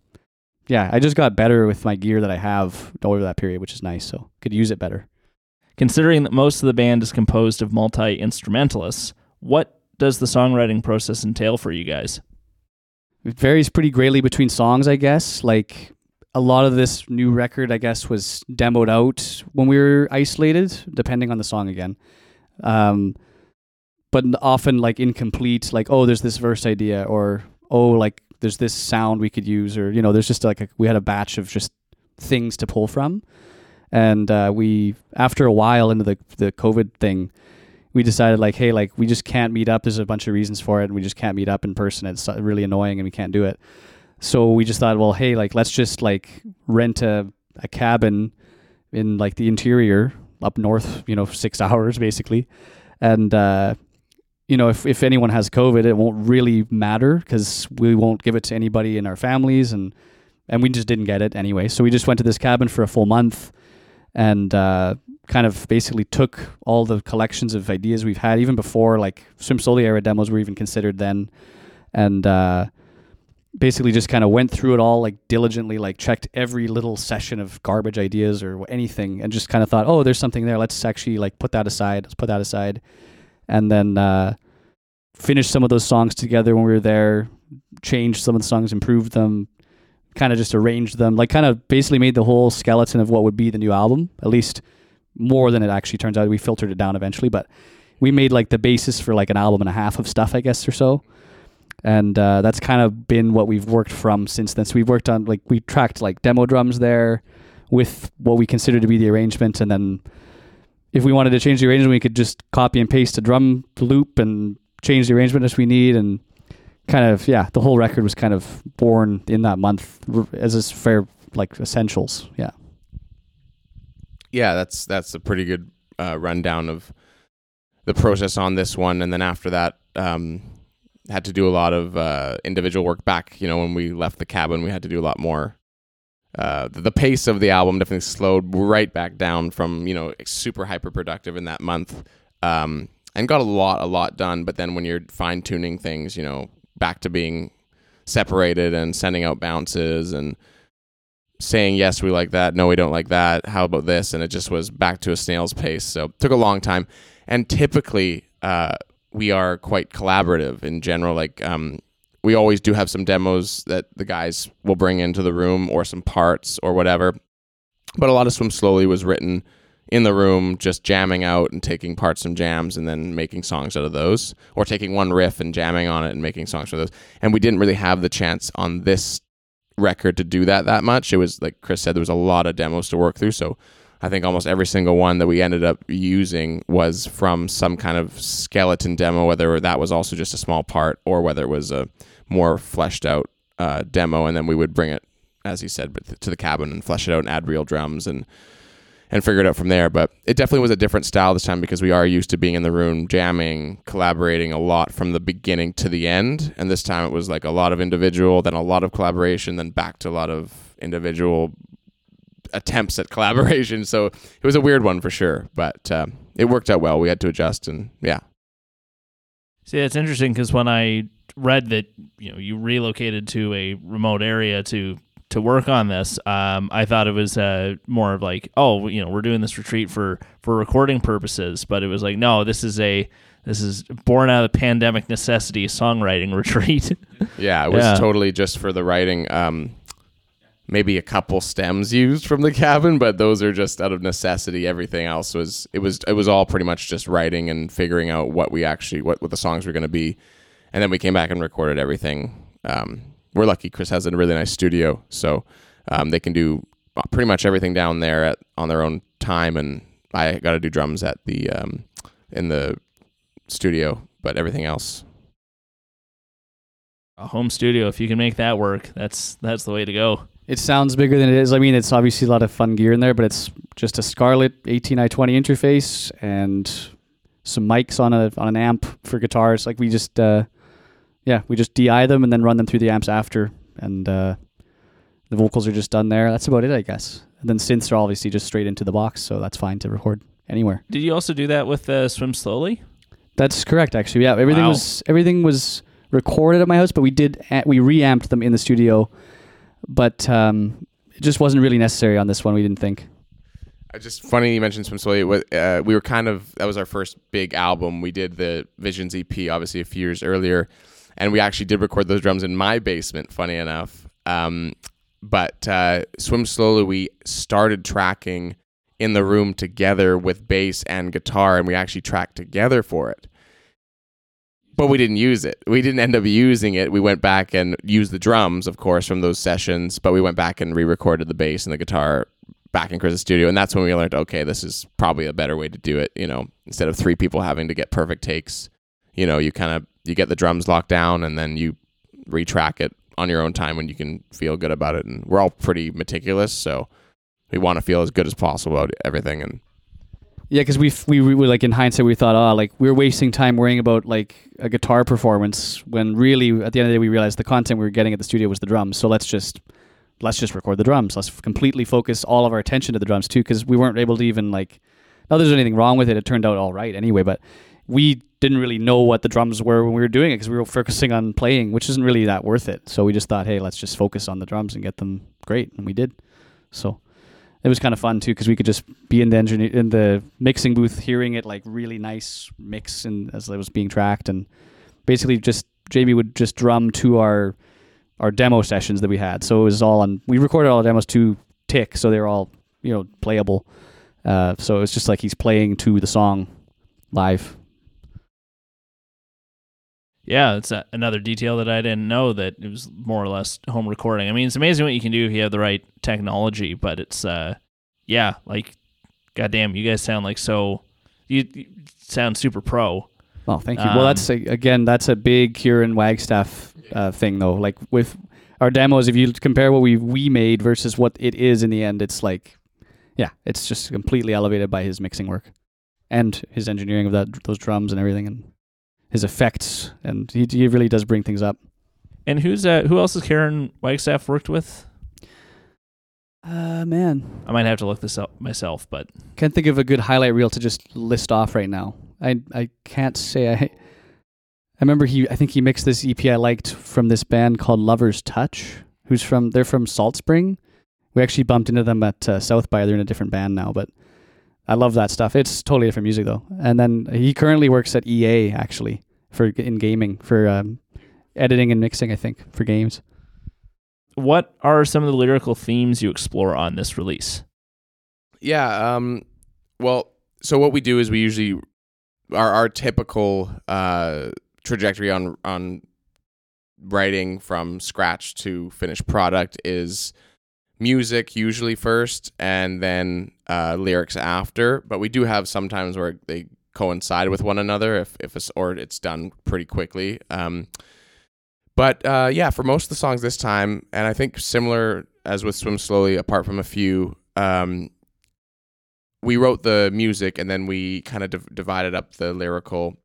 [SPEAKER 2] yeah, I just got better with my gear that I have over that period, which is nice. So could use it better.
[SPEAKER 1] Considering that most of the band is composed of multi instrumentalists, what does the songwriting process entail for you guys?
[SPEAKER 2] It varies pretty greatly between songs, I guess. Like a lot of this new record, I guess, was demoed out when we were isolated, depending on the song again. Um, but often like incomplete, like, oh, there's this verse idea, or oh, like there's this sound we could use, or, you know, there's just like a, we had a batch of just things to pull from and uh, we after a while into the the COVID thing, we decided like, hey, like we just can't meet up. There's a bunch of reasons for it, and we just can't meet up in person. It's really annoying, and we can't do it. So we just thought, well, hey, like let's just like rent a a cabin in like the interior up north, you know, six hours basically, and. uh you know, if, if anyone has COVID, it won't really matter because we won't give it to anybody in our families, and and we just didn't get it anyway. So we just went to this cabin for a full month, and uh, kind of basically took all the collections of ideas we've had even before like swim era demos were even considered then. And uh, basically just kind of went through it all like diligently like checked every little session of garbage ideas or anything and just kind of thought oh there's something there. Let's actually like put that aside. Let's put that aside and then uh, finished some of those songs together when we were there changed some of the songs improved them kind of just arranged them, like kind of basically made the whole skeleton of what would be the new album, at least more than it actually turns out. We filtered it down eventually, but we made like the basis for like an album and a half of stuff, I guess, or so. And uh, that's kind of been what we've worked from since then. So we've worked on like we tracked like demo drums there with what we consider to be the arrangement, and then if we wanted to change the arrangement, we could just copy and paste a drum loop and change the arrangement as we need, and kind of yeah, the whole record was kind of born in that month as a fair like essentials. Yeah.
[SPEAKER 3] Yeah, that's that's a pretty good uh, rundown of the process on this one, and then after that, um, had to do a lot of uh, individual work back. You know, when we left the cabin, we had to do a lot more. Uh, the pace of the album definitely slowed right back down from you know super hyper productive in that month, um, and got a lot a lot done. But then when you're fine tuning things, you know, back to being separated and sending out bounces and saying yes we like that. No we don't like that. How about this? And it just was back to a snail's pace. So took a long time. And typically uh, we are quite collaborative in general. Like um, we always do have some demos that the guys will bring into the room or some parts or whatever. But a lot of swim slowly was written in the room just jamming out and taking parts and jams and then making songs out of those or taking one riff and jamming on it and making songs for those. And we didn't really have the chance on this record to do that that much. It was like chris said there was a lot of demos to work through. So i think almost every single one that we ended up using was from some kind of skeleton demo whether that was also just a small part or whether it was a more fleshed out uh, demo and then we would bring it as he said but to the cabin and flesh it out and add real drums and and figure it out from there. But it definitely was a different style this time because we are used to being in the room, jamming, collaborating a lot from the beginning to the end. And this time it was like a lot of individual, then a lot of collaboration, then back to a lot of individual attempts at collaboration. So it was a weird one for sure, but uh, it worked out well. We had to adjust, and yeah.
[SPEAKER 1] See, it's interesting because when I read that you know you relocated to a remote area to to work on this, um, I thought it was uh, more of like, oh, you know, we're doing this retreat for for recording purposes, but it was like, no, this is a this is born out of the pandemic necessity songwriting retreat.
[SPEAKER 3] Yeah, it was
[SPEAKER 1] Yeah.
[SPEAKER 3] totally just for the writing. Um, maybe a couple stems used from the cabin, but those are just out of necessity. Everything else was it was it was all pretty much just writing and figuring out what we actually what, what the songs were going to be, and then we came back and recorded everything. Um, we're lucky. Chris has a really nice studio, so um, they can do pretty much everything down there at on their own time, and I got to do drums at the um, in the studio, but everything else
[SPEAKER 1] a home studio, if you can make that work, that's that's the way to go.
[SPEAKER 2] It sounds bigger than it is. I mean, it's obviously a lot of fun gear in there, but it's just a Scarlett 18i20 interface and some mics on a on an amp for guitars. Like we just, uh, yeah, we just DI them and then run them through the amps after, and uh, the vocals are just done there. That's about it, I guess. And then synths are obviously just straight into the box, so that's fine to record anywhere.
[SPEAKER 1] Did you also do that with uh, Swim Slowly?
[SPEAKER 2] That's correct, actually. Yeah, everything
[SPEAKER 1] Wow.
[SPEAKER 2] was everything was recorded at my house, but we did we reamped them in the studio, but um, it just wasn't really necessary on this one. We didn't think.
[SPEAKER 3] I just funny you mentioned Swim Slowly. Uh, we were kind of that was our first big album. We did the Visions EP, obviously a few years earlier, and we actually did record those drums in my basement. Funny enough, um, but uh, Swim Slowly we started tracking in the room together with bass and guitar, and we actually tracked together for it. But we didn't use it. We didn't end up using it. We went back and used the drums, of course, from those sessions. But we went back and re-recorded the bass and the guitar back in Chris's studio, and that's when we learned, okay, this is probably a better way to do it. You know, instead of three people having to get perfect takes, you know, you kind of you get the drums locked down, and then you retrack it on your own time when you can feel good about it. And we're all pretty meticulous, so we want to feel as good as possible about everything. And
[SPEAKER 2] Yeah, because we we we were like in hindsight, we thought, oh, like we're wasting time worrying about like a guitar performance when really at the end of the day we realized the content we were getting at the studio was the drums. So let's just let's just record the drums. Let's completely focus all of our attention to the drums too, because we weren't able to even like. Not there's anything wrong with it. It turned out all right anyway, but we didn't really know what the drums were when we were doing it because we were focusing on playing, which isn't really that worth it. So we just thought, hey, let's just focus on the drums and get them great, and we did. So it was kind of fun too because we could just be in the engineer in the mixing booth, hearing it like really nice mix and as it was being tracked, and basically just Jamie would just drum to our our demo sessions that we had. So it was all on. We recorded all the demos to tick, so they were all you know playable. Uh, so it was just like he's playing to the song live.
[SPEAKER 1] Yeah, it's a, another detail that I didn't know that it was more or less home recording. I mean, it's amazing what you can do if you have the right technology, but it's uh yeah, like goddamn, you guys sound like so you, you sound super pro.
[SPEAKER 2] Oh, thank you. well, that's a, again, that's a big Kieran Wagstaff uh, thing, though. Like with our demos, if you compare what we we made versus what it is in the end, it's like, yeah, it's just completely elevated by his mixing work and his engineering of that those drums and everything, and his effects, and he he really does bring things up.
[SPEAKER 1] And who's uh who else has Karen Wagstaff worked with?
[SPEAKER 2] Uh, man,
[SPEAKER 1] I might have to look this up myself, but
[SPEAKER 2] can't think of a good highlight reel to just list off right now. I I can't say I. I remember he. I think he mixed this EP I liked from this band called Lovers Touch, who's from. They're from Salt Spring. We actually bumped into them at uh, South by. They're in a different band now, but I love that stuff. It's totally different music though. And then he currently works at EA actually for in gaming for um, editing and mixing. I think for games.
[SPEAKER 1] what are some of the lyrical themes you explore on this release?
[SPEAKER 3] Yeah. Um, well, so what we do is we usually our our typical uh, trajectory on on writing from scratch to finished product is music usually first and then uh, lyrics after. But we do have sometimes where they coincide with one another if if it's or it's done pretty quickly. Um, but uh, yeah, for most of the songs this time, and I think similar as with Swim Slowly, apart from a few, um, we wrote the music and then we kind of div- divided up the lyrical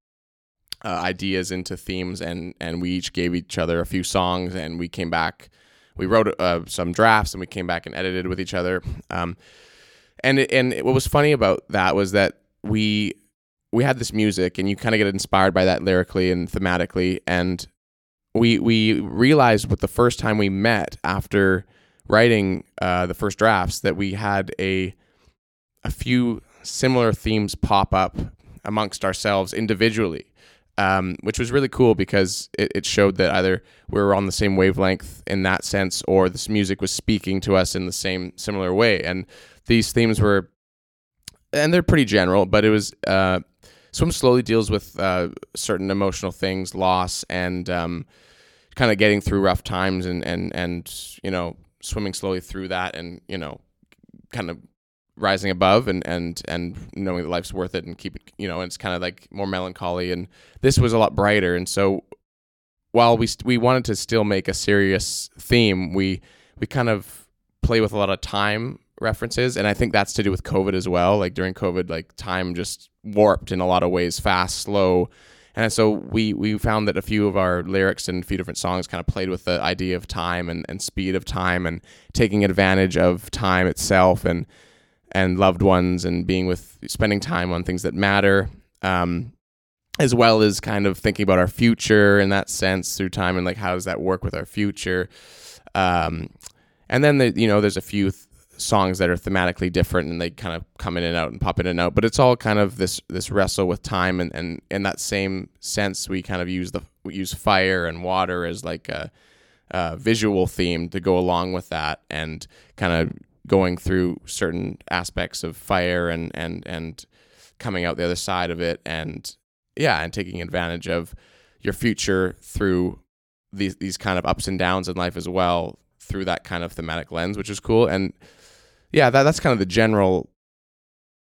[SPEAKER 3] uh, ideas into themes, and and we each gave each other a few songs, and we came back. We wrote uh, some drafts, and we came back and edited with each other. Um, and it, and it- what was funny about that was that we we had this music, and you kind of get inspired by that lyrically and thematically, and we we realized with the first time we met after writing uh, the first drafts that we had a a few similar themes pop up amongst ourselves individually, um, which was really cool because it, it showed that either we were on the same wavelength in that sense, or this music was speaking to us in the same similar way. And these themes were, and they're pretty general, but it was. Uh, Swim slowly deals with uh, certain emotional things, loss, and um, kind of getting through rough times, and and and you know swimming slowly through that, and you know, kind of rising above and and and knowing that life's worth it and keep you know and it's kind of like more melancholy and this was a lot brighter. And so while we st- we wanted to still make a serious theme we we kind of play with a lot of time references and i think that's to do with covid as well. Like during covid like time just warped in a lot of ways fast slow. And so we we found that a few of our lyrics and a few different songs kind of played with the idea of time and, and speed of time and taking advantage of time itself and and loved ones and being with spending time on things that matter um, as well as kind of thinking about our future in that sense through time and like how does that work with our future? Um, and then the, you know there's a few th- songs that are thematically different and they kind of come in and out and pop in and out but it's all kind of this this wrestle with time and and in that same sense we kind of use the use fire and water as like a, a visual theme to go along with that and kind of going through certain aspects of fire and and and coming out the other side of it and yeah and taking advantage of your future through these these kind of ups and downs in life as well through that kind of thematic lens which is cool. And yeah that, that's kind of the general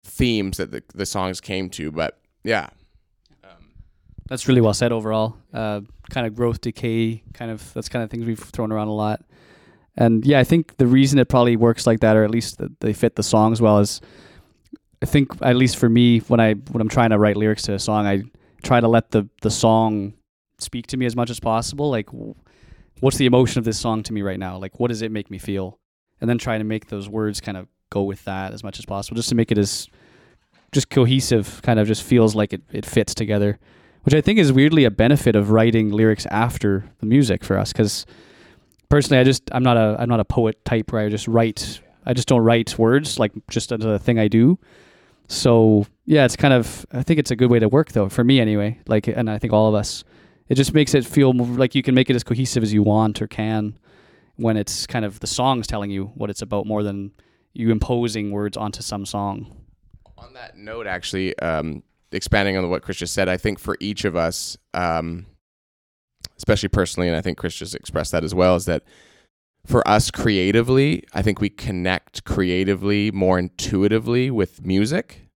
[SPEAKER 3] themes that the, the songs came to but yeah um,
[SPEAKER 2] That's really well said overall. Uh, kind of growth, decay, kind of that's kind of things we've thrown around a lot. And yeah, I think the reason it probably works like that, or at least that they fit the songs well, is I think at least for me when I when I'm trying to write lyrics to a song, I try to let the the song speak to me as much as possible. Like, what's the emotion of this song to me right now? Like, what does it make me feel? And then try to make those words kind of go with that as much as possible, just to make it as just cohesive. Kind of just feels like it it fits together, which I think is weirdly a benefit of writing lyrics after the music for us because personally, I just I'm not a I'm not a poet type where I just write. I just don't write words like just as a thing I do. So yeah, it's kind of I think it's a good way to work though for me anyway. Like, and I think all of us, it just makes it feel like you can make it as cohesive as you want or can when it's kind of the song's telling you what it's about more than you imposing words onto some song.
[SPEAKER 3] On that note, actually, um, expanding on what Chris just said, I think for each of us, um, especially personally, and I think Chris just expressed that as well, is that for us creatively, I think we connect creatively more intuitively with music.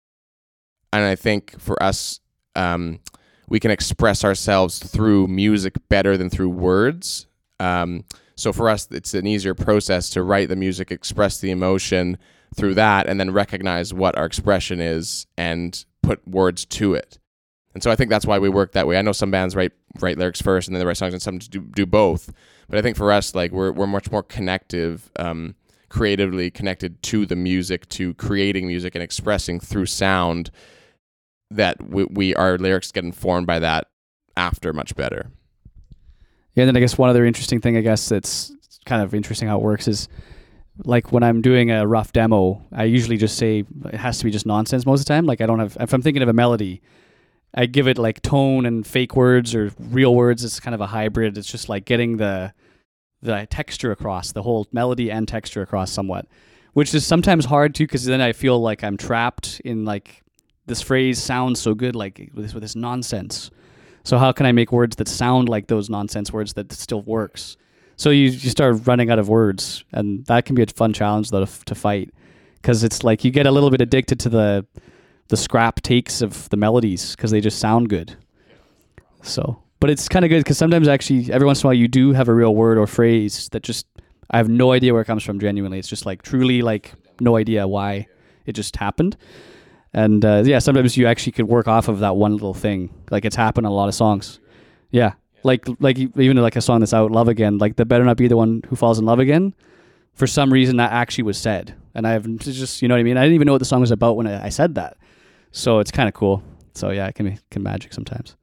[SPEAKER 3] And I think for us, um, we can express ourselves through music better than through words. Um, so for us, it's an easier process to write the music, express the emotion through that, and then recognize what our expression is and put words to it. And so I think that's why we work that way. I know some bands write write lyrics first and then they write songs, and some do do both. But I think for us, like we're we're much more connective, um, creatively connected to the music, to creating music and expressing through sound. That we, we our lyrics get informed by that after much better.
[SPEAKER 2] Yeah, and then I guess one other interesting thing, I guess that's kind of interesting how it works is like when I'm doing a rough demo, I usually just say it has to be just nonsense most of the time. Like I don't have if I'm thinking of a melody, I give it like tone and fake words or real words. It's kind of a hybrid. It's just like getting the the texture across, the whole melody and texture across somewhat, which is sometimes hard too because then I feel like I'm trapped in like this phrase sounds so good like with this, with this nonsense. So how can I make words that sound like those nonsense words that still works? So you you start running out of words, and that can be a fun challenge though to, fight because it's like you get a little bit addicted to the the scrap takes of the melodies because they just sound good. So, but it's kind of good because sometimes actually every once in a while you do have a real word or phrase that just I have no idea where it comes from. Genuinely, it's just like truly like no idea why it just happened. And uh, yeah, sometimes you actually could work off of that one little thing. Like it's happened in a lot of songs. Yeah, like like even like a song that's out, "Love Again." Like the better not be the one who falls in love again. For some reason, that actually was said, and I have just you know what I mean. I didn't even know what the song was about when I, I said that. So it's kind of cool. So yeah, it can be can magic sometimes.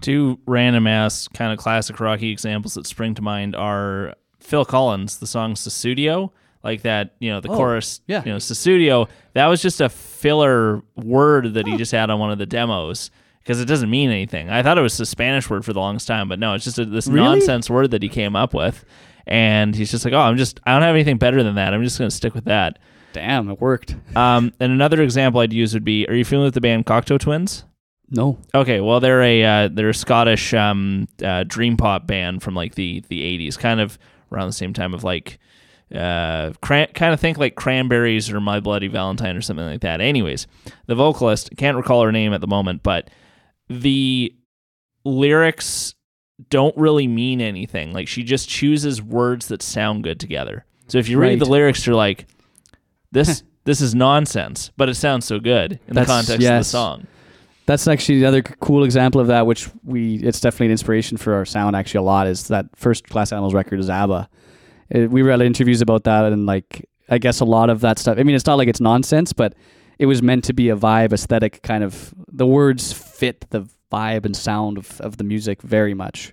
[SPEAKER 1] Two random ass kind of classic Rocky examples that spring to mind are Phil Collins, the song Sussudio, like that, you know, the
[SPEAKER 2] Oh,
[SPEAKER 1] chorus,
[SPEAKER 2] yeah.
[SPEAKER 1] you know, Sussudio, that was just a filler word that he just had on one of the demos because it doesn't mean anything. I thought it was a Spanish word for the longest time, but no, it's just a, this
[SPEAKER 2] Really?
[SPEAKER 1] nonsense word that he came up with. And he's just like, oh, I'm just, I don't have anything better than that. I'm just going to stick with that.
[SPEAKER 2] Damn, it worked.
[SPEAKER 1] Um, and another example I'd use would be, are you familiar with the band Cocteau Twins?
[SPEAKER 2] No.
[SPEAKER 1] Okay, well they're a uh, they're a Scottish um, uh, dream pop band from like the the '80s, kind of around the same time of like uh, cran- kind of think like Cranberries or My Bloody Valentine or something like that. Anyways, the vocalist can't recall her name at the moment, but the lyrics don't really mean anything. Like she just chooses words that sound good together. So if you read
[SPEAKER 2] Right.
[SPEAKER 1] the lyrics, you're like, this this is nonsense, but it sounds so good in
[SPEAKER 2] That's-
[SPEAKER 1] the context of the song.
[SPEAKER 2] That's actually another cool example of that, which we it's definitely an inspiration for our sound actually a lot. Is that first Glass Animals record is Zaba. Uh, we read interviews about that, and like I guess a lot of that stuff. I mean, it's not like it's nonsense, but it was meant to be a vibe, aesthetic kind of. The words fit the vibe and sound of, of the music very much.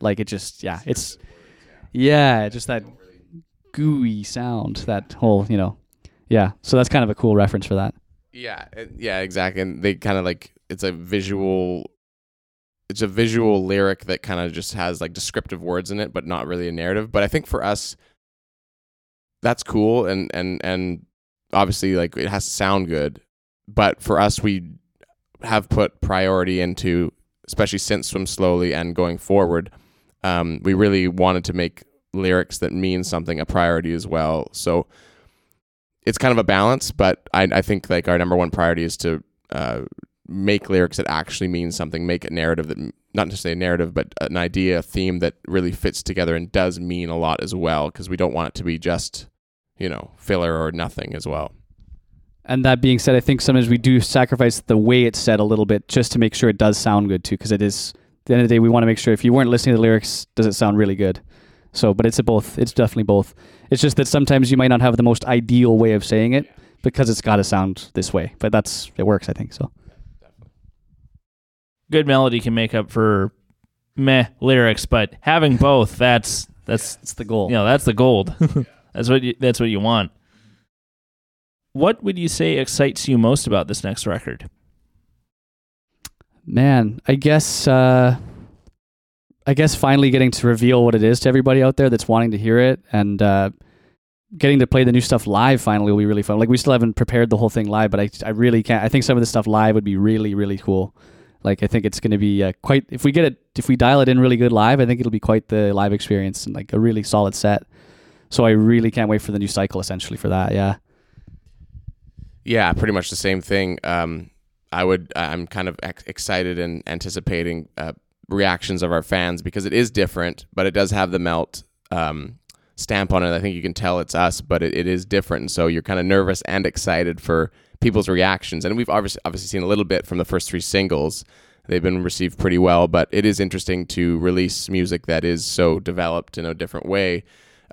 [SPEAKER 2] Like it just, yeah, it's yeah, just that gooey sound, that whole, you know, yeah. So that's kind of a cool reference for that.
[SPEAKER 3] Yeah, yeah, exactly. And they kind of like it's a visual it's a visual lyric that kind of just has like descriptive words in it but not really a narrative. But I think for us that's cool and and and obviously like it has to sound good. But for us we have put priority into especially since swim slowly and going forward um, we really wanted to make lyrics that mean something a priority as well so it's kind of a balance, but I, I think like our number one priority is to uh, make lyrics that actually mean something, make a narrative that not necessarily a narrative, but an idea, a theme that really fits together and does mean a lot as well, because we don't want it to be just you know filler or nothing as well.
[SPEAKER 2] And that being said, I think sometimes we do sacrifice the way it's said a little bit just to make sure it does sound good too, because it is. At the end of the day, we want to make sure if you weren't listening to the lyrics, does it sound really good? So, but it's a both. It's definitely both. It's just that sometimes you might not have the most ideal way of saying it because it's got to sound this way. But that's it works, I think. So
[SPEAKER 1] good melody can make up for meh lyrics, but having both that's that's
[SPEAKER 2] it's the goal.
[SPEAKER 1] you know that's the gold. that's what you, that's what you want. What would you say excites you most about this next record?
[SPEAKER 2] Man, I guess uh I guess finally getting to reveal what it is to everybody out there that's wanting to hear it and uh getting to play the new stuff live finally will be really fun. Like we still haven't prepared the whole thing live, but I I really can't I think some of the stuff live would be really really cool. Like I think it's going to be uh, quite if we get it if we dial it in really good live, I think it'll be quite the live experience and like a really solid set. So I really can't wait for the new cycle essentially for that. Yeah.
[SPEAKER 3] Yeah, pretty much the same thing. Um, I would. I'm kind of ex- excited and anticipating uh, reactions of our fans because it is different, but it does have the melt um, stamp on it. I think you can tell it's us, but it, it is different. And so you're kind of nervous and excited for people's reactions. And we've obviously obviously seen a little bit from the first three singles. They've been received pretty well, but it is interesting to release music that is so developed in a different way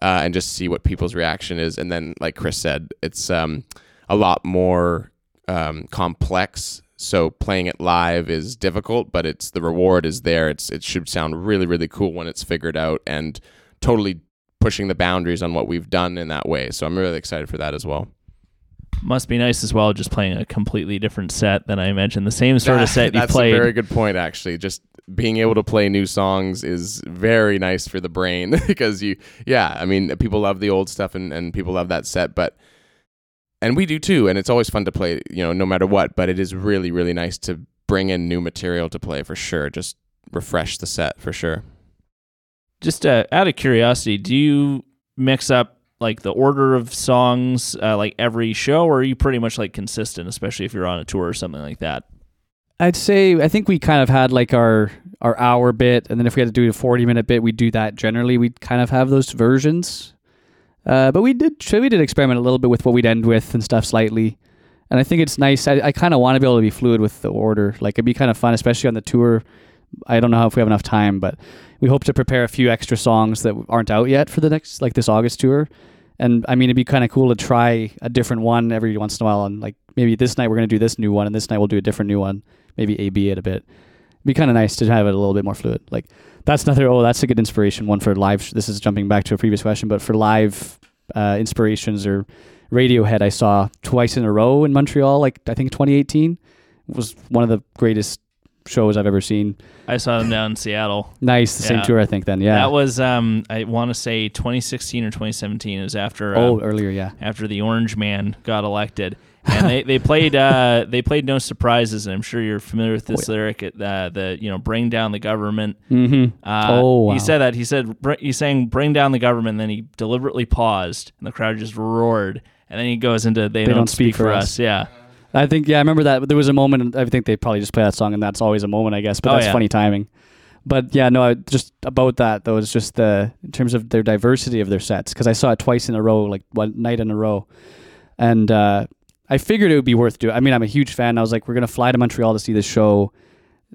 [SPEAKER 3] uh, and just see what people's reaction is. And then, like Chris said, it's um, a lot more um, complex. So playing it live is difficult, but it's the reward is there. It's it should sound really really cool when it's figured out and totally pushing the boundaries on what we've done in that way. So I'm really excited for that as well.
[SPEAKER 1] Must be nice as well, just playing a completely different set than I imagine. The same sort of set you
[SPEAKER 3] That's
[SPEAKER 1] played.
[SPEAKER 3] That's a very good point, actually. Just being able to play new songs is very nice for the brain because you, yeah, I mean, people love the old stuff and, and people love that set, but, and we do too. And it's always fun to play, you know, no matter what, but it is really, really nice to bring in new material to play for sure. Just refresh the set for sure.
[SPEAKER 1] Just uh, out of curiosity, do you mix up like the order of songs uh, like every show, or are you pretty much like consistent, especially if you're on a tour or something like that?
[SPEAKER 2] I'd say I think we kind of had like our our hour bit, and then if we had to do a forty minute bit, we'd do that. Generally, we'd kind of have those versions. Uh, but we did we did experiment a little bit with what we'd end with and stuff slightly. And I think it's nice. I, I kind of want to be able to be fluid with the order. Like it'd be kind of fun, especially on the tour. I don't know if we have enough time, but we hope to prepare a few extra songs that aren't out yet for the next like this August tour. And I mean, it'd be kind of cool to try a different one every once in a while. And like maybe this night we're gonna do this new one, and this night we'll do a different new one maybe AB it a bit. It'd be kind of nice to have it a little bit more fluid. Like that's another. Oh, that's a good inspiration one for live. This is jumping back to a previous question, but for live uh, inspirations or Radiohead, I saw twice in a row in Montreal. Like I think 2018 was one of the greatest shows I've ever seen.
[SPEAKER 1] I saw them down in Seattle.
[SPEAKER 2] Nice, the
[SPEAKER 1] Yeah.
[SPEAKER 2] same tour I think. Then yeah.
[SPEAKER 1] That was um I want to say 2016 or 2017. It was after uh,
[SPEAKER 2] oh earlier yeah.
[SPEAKER 1] after the Orange Man got elected. And they, they played uh, they played no surprises, and I'm sure you're familiar with this
[SPEAKER 2] Oh,
[SPEAKER 1] lyric. At uh, the you know bring down the government.
[SPEAKER 2] Mm-hmm.
[SPEAKER 1] Uh,
[SPEAKER 2] Oh, wow.
[SPEAKER 1] he said that he said br- he sang bring down the government. And then he deliberately paused, and the crowd just roared. And then he goes into they, don't, speak, for us. Yeah,
[SPEAKER 2] I think yeah, I remember that. There was a moment. I think they probably just play that song, and that's always a moment, I guess. But
[SPEAKER 1] Oh,
[SPEAKER 2] that's
[SPEAKER 1] yeah.
[SPEAKER 2] funny timing. But yeah, no, I, just about that though. It's just the in terms of their diversity of their sets because I saw it twice in a row, like one night in a row, and uh, I figured it would be worth doing. I mean, I'm a huge fan. I was like, we're gonna fly to Montreal to see this show.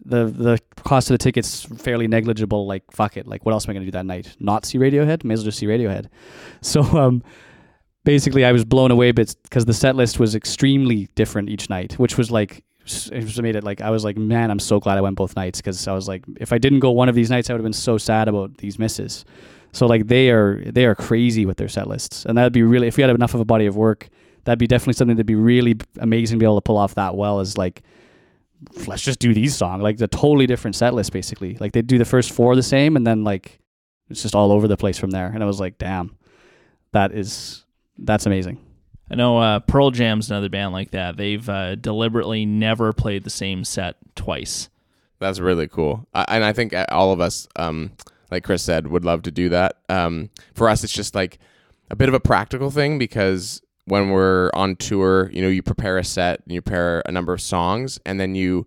[SPEAKER 2] The the cost of the tickets fairly negligible. Like fuck it. Like what else am I gonna do that night? Not see Radiohead? May as well just see Radiohead. So um, basically I was blown away because the set list was extremely different each night, which was like it just made it like I was like, man, I'm so glad I went both nights because I was like, if I didn't go one of these nights, I would have been so sad about these misses. So like they are they are crazy with their set lists, and that'd be really if we had enough of a body of work, that'd be definitely something that'd be really amazing to be able to pull off that well. Is like let's just do these songs like the totally different set list basically. Like they do the first four the same, and then like it's just all over the place from there. And I was like, damn, that is that's amazing.
[SPEAKER 1] I know uh, Pearl Jam's another band like that. They've uh, deliberately never played the same set twice.
[SPEAKER 3] That's really cool, I, and I think all of us, um, like Chris said, would love to do that. Um, for us, it's just like a bit of a practical thing because when we're on tour, you know, you prepare a set and you prepare a number of songs, and then you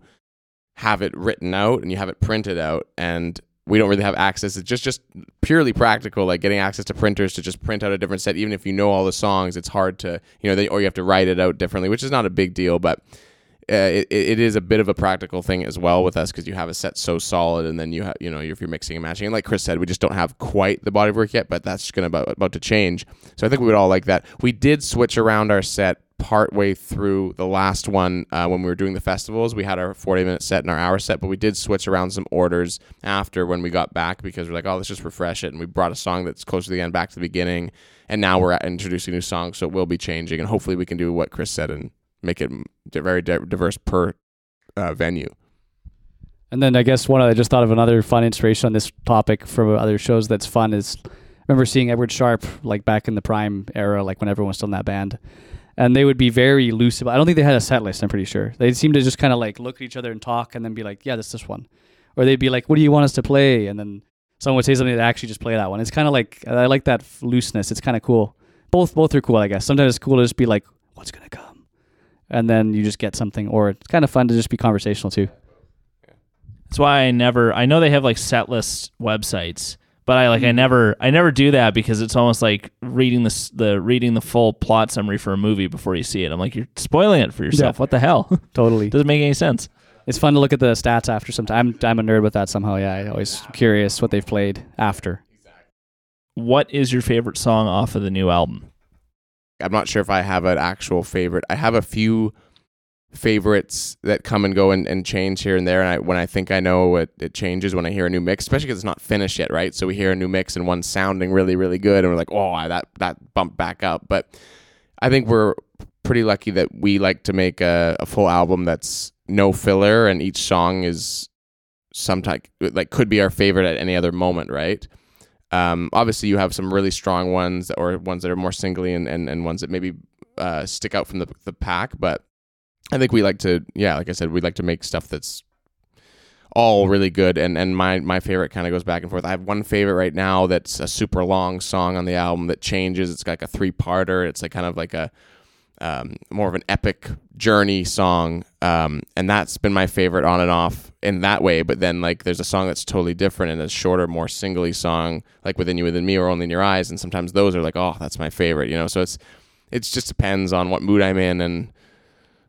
[SPEAKER 3] have it written out and you have it printed out, and we don't really have access. It's just just purely practical, like getting access to printers to just print out a different set. Even if you know all the songs, it's hard to you know, they, or you have to write it out differently, which is not a big deal, but uh, it, it is a bit of a practical thing as well with us because you have a set so solid, and then you have you know if you're mixing and matching, and like Chris said, we just don't have quite the body of work yet, but that's to about, about to change. So I think we would all like that. We did switch around our set partway through the last one uh, when we were doing the festivals. We had our 40 minute set and our hour set, but we did switch around some orders after when we got back because we're like, oh, let's just refresh it, and we brought a song that's close to the end back to the beginning, and now we're introducing new songs, so it will be changing, and hopefully we can do what Chris said and make it very diverse per uh, venue.
[SPEAKER 2] And then I guess one I just thought of another fun inspiration on this topic from other shows that's fun is I remember seeing Edward Sharpe like back in the prime era, like when everyone was still in that band. And they would be very loose I don't think they had a set list, I'm pretty sure. They seemed to just kinda like look at each other and talk and then be like, Yeah, this this one. Or they'd be like, What do you want us to play? And then someone would say something that actually just play that one. It's kinda like I like that looseness. It's kinda cool. Both both are cool, I guess. Sometimes it's cool to just be like, What's gonna come? And then you just get something or it's kinda fun to just be conversational too.
[SPEAKER 1] That's why I never. I know they have like set list websites, but I like
[SPEAKER 2] Mm-hmm.
[SPEAKER 1] I never I never do that because it's almost like reading the the reading the full plot summary for a movie before you see it. I'm like you're spoiling it for yourself.
[SPEAKER 2] Yeah.
[SPEAKER 1] What the hell?
[SPEAKER 2] Totally.
[SPEAKER 1] Doesn't make any sense.
[SPEAKER 2] It's fun to look at the stats after some time. I'm, I'm a nerd with that somehow. Yeah, I always curious what they've played after.
[SPEAKER 1] What is your favorite song off of the new album?
[SPEAKER 3] I'm not sure if I have an actual favorite. I have a few favorites that come and go and, and change here and there. And I, when I think I know it, it changes when I hear a new mix, especially because it's not finished yet, right? So we hear a new mix and one's sounding really, really good, and we're like, oh, that that bumped back up. But I think we're pretty lucky that we like to make a, a full album that's no filler, and each song is sometime like could be our favorite at any other moment, right? Um, obviously, you have some really strong ones, or ones that are more singly, and, and, and ones that maybe uh, stick out from the the pack. But I think we like to, yeah, like I said, we like to make stuff that's all really good. And and my my favorite kind of goes back and forth. I have one favorite right now that's a super long song on the album that changes. It's like a three parter. It's like kind of like a um, more of an epic journey song, um, and that's been my favorite on and off in that way. But then like there's a song that's totally different and a shorter, more singly song, like Within You, Within Me, or Only in Your Eyes. And sometimes those are like, oh, that's my favorite, you know. So it's it just depends on what mood I'm in and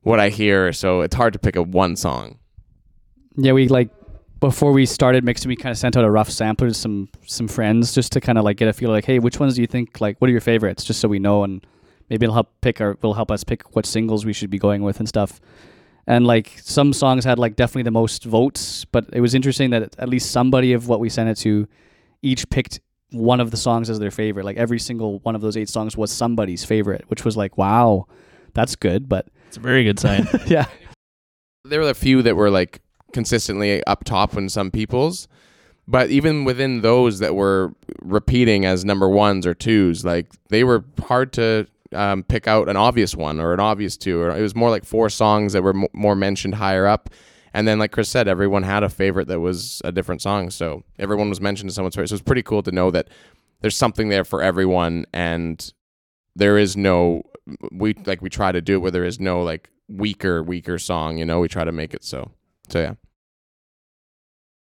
[SPEAKER 3] what I hear. So it's hard to pick a one song.
[SPEAKER 2] Yeah, we like before we started mixing, we kind of sent out a rough sampler to some some friends just to kind of like get a feel like, hey, which ones do you think like what are your favorites? Just so we know, and maybe it'll help pick our will help us pick what singles we should be going with and stuff. and like some songs had like definitely the most votes, but it was interesting that at least somebody of what we sent it to each picked one of the songs as their favorite. Like every single one of those eight songs was somebody's favorite, which was like, wow, that's good. But
[SPEAKER 1] It's a very good sign.
[SPEAKER 2] yeah,
[SPEAKER 3] there were a few that were like consistently up top in some people's but even within those that were repeating as number ones or twos like they were hard to um, pick out an obvious one or an obvious two or it was more like four songs that were m- more mentioned higher up. And then like chris said everyone had a favorite that was a different song so everyone was mentioned as someone's favorite. So it's pretty cool to know that there's something there for everyone and there is no we like we try to do it where there is no like weaker weaker song you know we try to make it so so yeah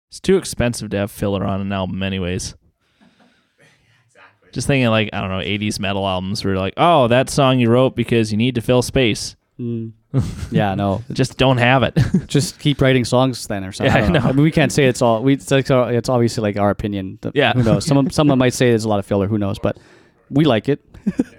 [SPEAKER 1] It's too expensive to have filler on an album, anyways. Just thinking like I don't know, '80s metal albums where like, oh, that song you wrote because you need to fill space. Mm.
[SPEAKER 2] yeah, no,
[SPEAKER 1] Just don't have it.
[SPEAKER 2] just keep writing songs then or something.
[SPEAKER 1] Yeah,
[SPEAKER 2] I, don't know.
[SPEAKER 1] I.
[SPEAKER 2] I mean, we can't say it's all. We it's, like, it's obviously like our opinion. The-
[SPEAKER 1] Yeah.
[SPEAKER 2] who knows? Someone someone might say there's a lot of filler. Who knows? But we like it.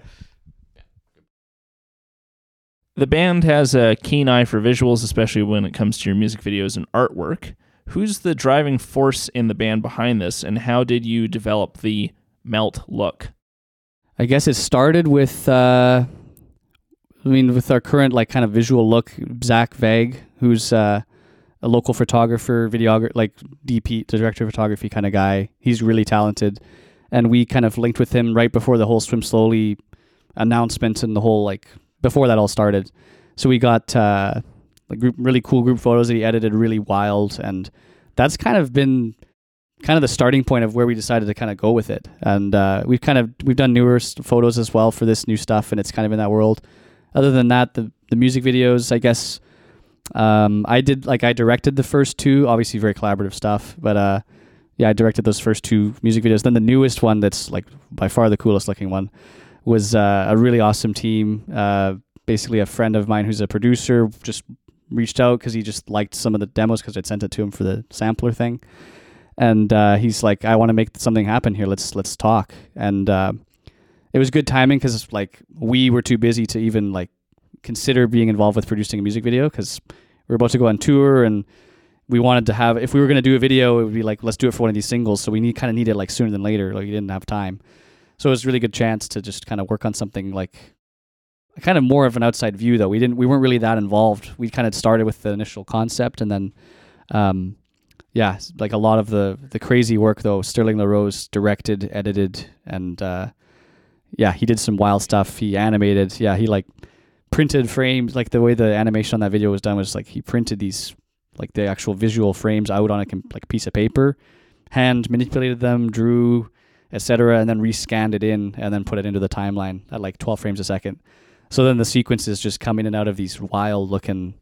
[SPEAKER 1] the band has a keen eye for visuals, especially when it comes to your music videos and artwork. Who's the driving force in the band behind this, and how did you develop the melt look?
[SPEAKER 2] I guess it started with. Uh, I mean, with our current like kind of visual look, Zach Vague, who's uh, a local photographer, videographer, like DP, director of photography kind of guy. He's really talented, and we kind of linked with him right before the whole Swim Slowly announcement and the whole like before that all started. So we got uh, like group, really cool group photos that he edited, really wild, and that's kind of been kind of the starting point of where we decided to kind of go with it. And uh, we've kind of we've done newer photos as well for this new stuff, and it's kind of in that world. Other than that, the the music videos, I guess, um, I did like I directed the first two, obviously very collaborative stuff, but uh, yeah, I directed those first two music videos. Then the newest one, that's like by far the coolest looking one, was uh, a really awesome team. Uh, basically, a friend of mine who's a producer just reached out because he just liked some of the demos because I'd sent it to him for the sampler thing and uh, he's like, "I want to make something happen here. Let's let's talk." And uh, it was good timing because like we were too busy to even like consider being involved with producing a music video because we were about to go on tour and we wanted to have if we were going to do a video it would be like let's do it for one of these singles so we need kind of need it like sooner than later like we didn't have time so it was a really good chance to just kind of work on something like kind of more of an outside view though we didn't we weren't really that involved we kind of started with the initial concept and then um yeah, like a lot of the the crazy work though. Sterling LaRose directed, edited, and uh, yeah, he did some wild stuff. He animated. Yeah, he like printed frames. Like the way the animation on that video was done was like he printed these like the actual visual frames out on a like piece of paper, hand manipulated them, drew, etc., and then rescanned it in and then put it into the timeline at like 12 frames a second. So then the sequences just coming in and out of these wild looking.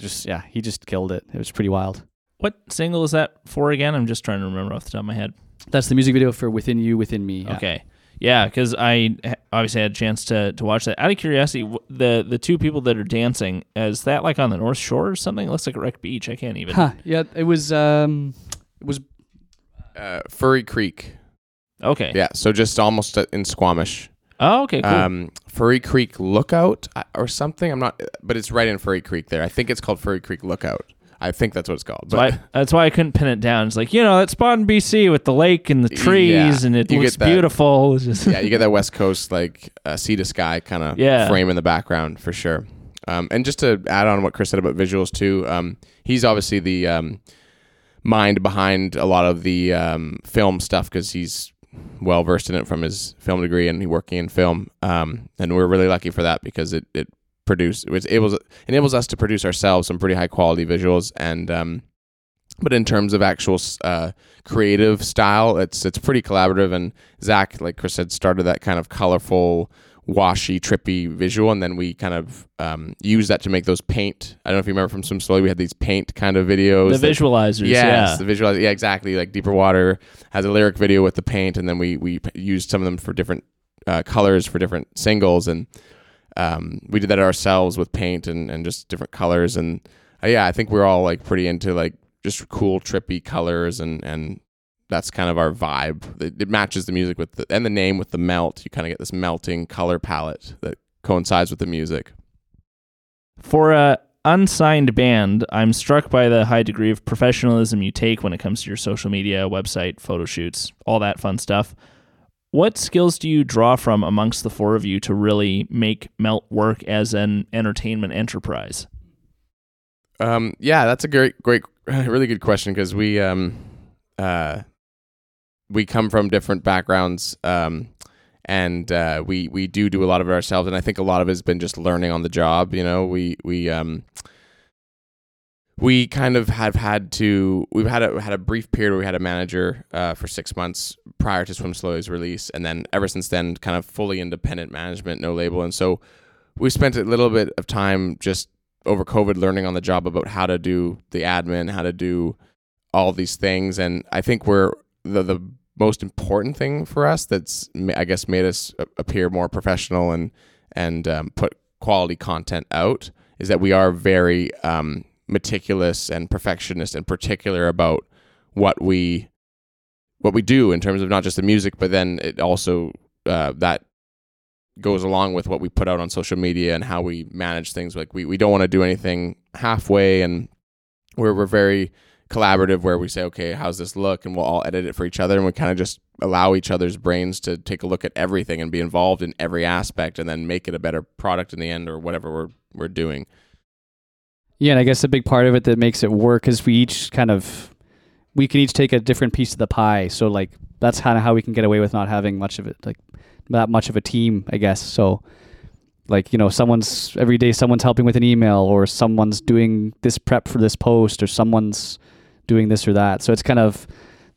[SPEAKER 2] Just yeah, he just killed it. It was pretty wild.
[SPEAKER 1] What single is that for again? I'm just trying to remember off the top of my head.
[SPEAKER 2] That's the music video for Within You, Within Me. yeah.
[SPEAKER 1] Okay. Yeah, because I obviously had a chance to, to watch that. Out of curiosity, the the two people that are dancing is that like on the North Shore or something? It looks like a wreck beach. I can't even.
[SPEAKER 2] Huh. Yeah, it was um it was
[SPEAKER 3] uh, furry creek
[SPEAKER 1] Okay.
[SPEAKER 3] yeah so just almost in squamish
[SPEAKER 1] Oh, okay. Cool.
[SPEAKER 3] um, Furry Creek Lookout or something. I'm not, but it's right in Furry Creek there. I think it's called Furry Creek Lookout. I think that's what it's called.
[SPEAKER 1] that's, why, that's why I couldn't pin it down. It's like you know that spot in BC with the lake and the trees,
[SPEAKER 3] Yeah,
[SPEAKER 1] and it looks
[SPEAKER 3] that.
[SPEAKER 1] beautiful.
[SPEAKER 3] Yeah, you get that West Coast like uh, sea to sky kind of
[SPEAKER 1] Yeah.
[SPEAKER 3] frame in the background for sure. Um, and just to add on what Chris said about visuals too, um, he's obviously the um, mind behind a lot of the um, film stuff because he's well versed in it from his film degree and working in film. Um, and we're really lucky for that because it it produce it enables enables us to produce ourselves some pretty high quality visuals and um, but in terms of actual uh, creative style, it's it's pretty collaborative. And Zach, like Chris said, started that kind of colorful, washy, trippy visual, and then we kind of um, used that to make those paint. I don't know if you remember from Swim Slowly, we had these paint kind of videos.
[SPEAKER 1] the
[SPEAKER 3] that-
[SPEAKER 1] visualizers.
[SPEAKER 3] Yes,
[SPEAKER 1] yeah.
[SPEAKER 3] the visual. Yeah, exactly. Like Deeper Water has a lyric video with the paint, and then we we used some of them for different uh, colors for different singles, and um, we did that ourselves with paint and, and just different colors. And uh, yeah, I think we're all like pretty into like just cool, trippy colors, and and that's kind of our vibe. It, it matches the music with the and the name with the melt. You kind of get this melting color palette that coincides with the music.
[SPEAKER 1] For uh, unsigned band, I'm struck by the high degree of professionalism you take when it comes to your social media, website, photo shoots, all that fun stuff. What skills do you draw from amongst the four of you to really make Melt work as an entertainment enterprise?
[SPEAKER 3] Um, yeah, that's a great, great, really good question because we, um, uh, we come from different backgrounds, um, and uh, we we do do a lot of it ourselves. And I think a lot of it has been just learning on the job. You know, we we um, we kind of have had to we've had a had a brief period where we had a manager uh, for six months prior to Swim Slowly's release, and then ever since then, kind of fully independent management, no label, and so we spent a little bit of time just over COVID learning on the job about how to do the admin, how to do all these things, and I think we're the the most important thing for us that's I guess made us appear more professional and and um, put quality content out is that we are very um, meticulous and perfectionist and particular about what we what we do in terms of not just the music, but then it also uh, that goes along with what we put out on social media and how we manage things. Like we, we don't want to do anything halfway, and we're we're very collaborative where we say, okay, how's this look, and we'll all edit it for each other, and we kind of just allow each other's brains to take a look at everything and be involved in every aspect, and then make it a better product in the end or whatever we're we're doing.
[SPEAKER 2] Yeah, and I guess a big part of it that makes it work is we each kind of we can each take a different piece of the pie. So like that's kind of how we can get away with not having much of it like that much of a team, I guess. So like, you know, someone's every day someone's helping with an email or someone's doing this prep for this post or someone's doing this or that. So it's kind of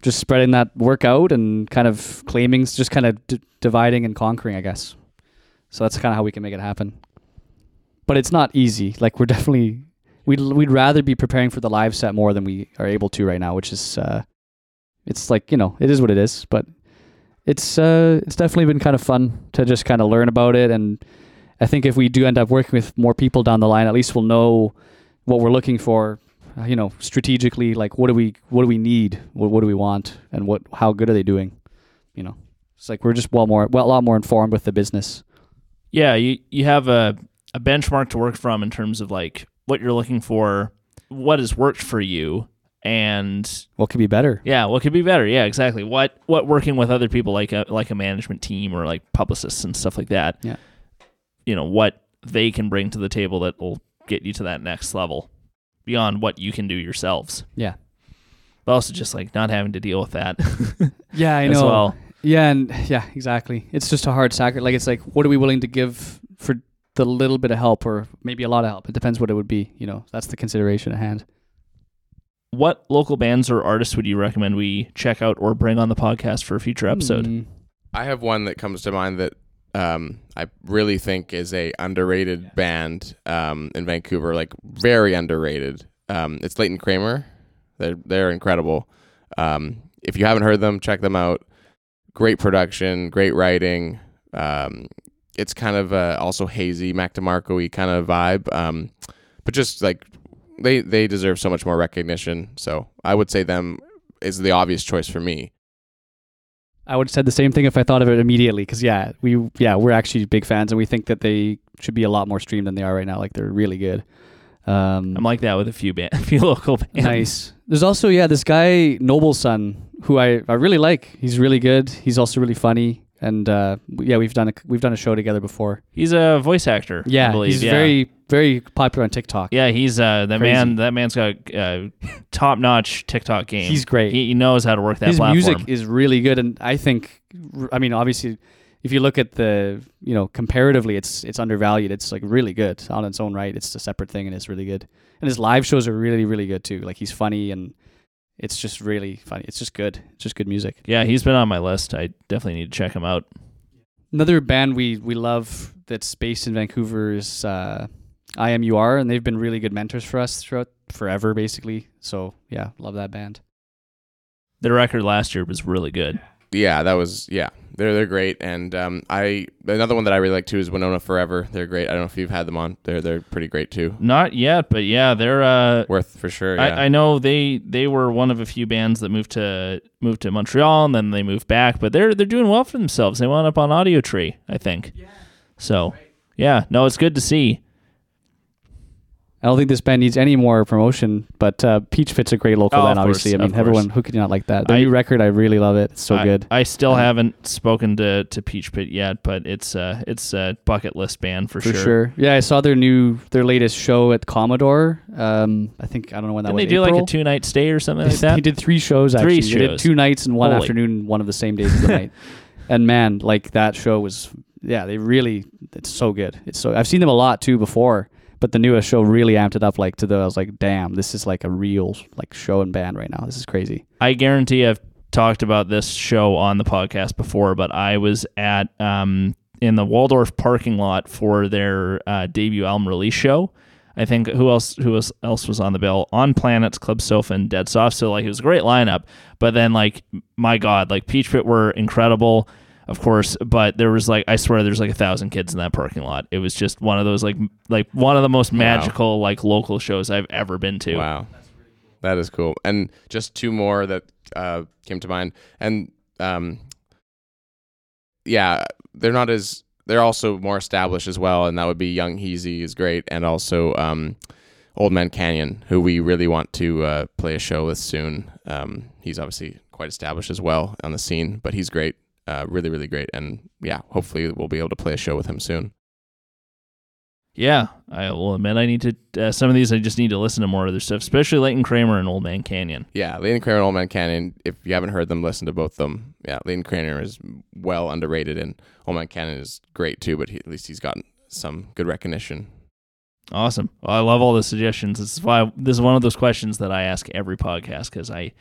[SPEAKER 2] just spreading that work out and kind of claiming just kind of d- dividing and conquering, I guess. So that's kind of how we can make it happen. But it's not easy. Like we're definitely we'd we'd rather be preparing for the live set more than we are able to right now, which is uh, it's like you know it is what it is, but it's uh, it's definitely been kind of fun to just kind of learn about it, and I think if we do end up working with more people down the line, at least we'll know what we're looking for. Uh, you know, strategically, like what do we what do we need, what what do we want, and what how good are they doing? You know, it's like we're just well more well a lot more informed with the business.
[SPEAKER 1] Yeah, you you have a a benchmark to work from in terms of like what you're looking for, what has worked for you, and
[SPEAKER 2] what could be better.
[SPEAKER 1] Yeah, what could be better? Yeah, exactly. What what working with other people like a like a management team or like publicists and stuff like that.
[SPEAKER 2] Yeah.
[SPEAKER 1] You know what they can bring to the table that will get you to that next level beyond what you can do yourselves.
[SPEAKER 2] Yeah.
[SPEAKER 1] But also just like not having to deal with that.
[SPEAKER 2] yeah, I know. Well. Yeah, and yeah, exactly. It's just a hard sacrifice. Like it's like, what are we willing to give for the little bit of help or maybe a lot of help. It depends what it would be. You know, that's the consideration at hand.
[SPEAKER 1] What local bands or artists would you recommend we check out or bring on the podcast for a future episode? Mm.
[SPEAKER 3] I have one that comes to mind that um, I really think is a underrated band um, in Vancouver, like very underrated. Um, it's Leighton Kramer. They're they're incredible. Um, if you haven't heard them, check them out. Great production, great writing. Um, it's kind of uh, also hazy Mac DeMarco kind of vibe. Um, but just like they they deserve so much more recognition. So I would say them is the obvious choice for me.
[SPEAKER 2] I would have said the same thing if I thought of it immediately. Because yeah, we yeah we're actually big fans and we think that they should be a lot more streamed than they are right now. Like they're really good.
[SPEAKER 1] Um, I'm like that with a few band, a few local bands.
[SPEAKER 2] Nice. There's also yeah this guy Noble Son who I I really like. He's really good. He's also really funny and uh, yeah, we've done a we've done a show together before.
[SPEAKER 1] He's a voice actor.
[SPEAKER 2] Yeah,
[SPEAKER 1] believe,
[SPEAKER 2] he's
[SPEAKER 1] yeah.
[SPEAKER 2] very very popular on TikTok.
[SPEAKER 1] Yeah, he's uh, that Crazy. man. That man's got uh, top notch TikTok game.
[SPEAKER 2] He's great.
[SPEAKER 1] He, he, knows how to work that.
[SPEAKER 2] His
[SPEAKER 1] platform.
[SPEAKER 2] music is really good, and I think, I mean, obviously, if you look at the you know comparatively, it's it's undervalued. It's like really good on its own right. It's a separate thing, and it's really good. And his live shows are really really good too. Like he's funny and it's just really funny. It's just good. It's just good music.
[SPEAKER 1] Yeah, he's been on my list. I definitely need to check him out.
[SPEAKER 2] Another band we we love that's based in Vancouver is uh, IMUR, and they've been really good mentors for us throughout forever, basically. So yeah, love that band.
[SPEAKER 1] The record last year was really good.
[SPEAKER 3] Yeah, that was yeah. They're they're great, and um, I another one that I really like too is Winona Forever. They're great. I don't know if you've had them on. They're they're pretty great too.
[SPEAKER 1] Not yet, but yeah, they're uh,
[SPEAKER 3] worth for sure. Yeah.
[SPEAKER 1] I, I know they they were one of a few bands that moved to moved to Montreal and then they moved back, but they're they're doing well for themselves. They wound up on Audiotree, I think. Yeah. So yeah, no, it's good to see.
[SPEAKER 2] I don't think this band needs any more promotion, but uh, Peach Pit's a great local
[SPEAKER 1] Oh,
[SPEAKER 2] band. Obviously,
[SPEAKER 1] course,
[SPEAKER 2] I mean, everyone who could not like that. The
[SPEAKER 1] I-
[SPEAKER 2] new record, I really love it. It's so
[SPEAKER 1] I,
[SPEAKER 2] good.
[SPEAKER 1] I still
[SPEAKER 2] Um,
[SPEAKER 1] haven't spoken to, to Peach Pit yet, but it's uh it's a bucket list band for,
[SPEAKER 2] for sure. Yeah, I saw their new, their latest show at Commodore. Um, I think I don't know when that
[SPEAKER 1] Didn't
[SPEAKER 2] was.
[SPEAKER 1] they do
[SPEAKER 2] April?
[SPEAKER 1] like a two night stay or something like
[SPEAKER 2] They
[SPEAKER 1] that?
[SPEAKER 2] did three shows
[SPEAKER 1] Three
[SPEAKER 2] actually. They did
[SPEAKER 1] shows.
[SPEAKER 2] two nights and one
[SPEAKER 1] Holy.
[SPEAKER 2] afternoon, one of the same days of the night. And man, like that show was yeah, they really it's so good. It's so I've seen them a lot too before, but the newest show really amped it up like to the I was like, damn, this is like a real like show and band right now. This is crazy.
[SPEAKER 1] I guarantee I've talked about this show on the podcast before, but I was at um, in the Waldorf parking lot for their uh, debut album release show. I think who else who else was on the bill? On Planets, Club Sofa, and Dead Soft. So like it was a great lineup. But then like my God, like Peach Pit were incredible, of course. But there was like I swear there's like a thousand kids in that parking lot. It was just one of those like like one of the most magical like local shows I've ever been to.
[SPEAKER 3] Wow, that is cool. And just two more that uh, came to mind, and um, yeah, they're not as they're also more established as well, and that would be Yung Heazy is great, and also um, Old Man Canyon, who we really want to uh, play a show with soon. Um, he's obviously quite established as well on the scene, but he's great, uh, really, really great, and yeah, hopefully we'll be able to play a show with him soon.
[SPEAKER 1] Yeah, I will admit I need to. Uh, some of these I just need to listen to more of their stuff, especially Leighton Kramer and Old Man Canyon.
[SPEAKER 3] Yeah, Leighton Kramer and Old Man Canyon. If you haven't heard them, listen to both of them. Yeah, Leighton Kramer is well underrated, and Old Man Canyon is great too. But he, at least he's gotten some good recognition.
[SPEAKER 1] Awesome. Well, I love all the suggestions. This is why this is one of those questions that I ask every podcast because I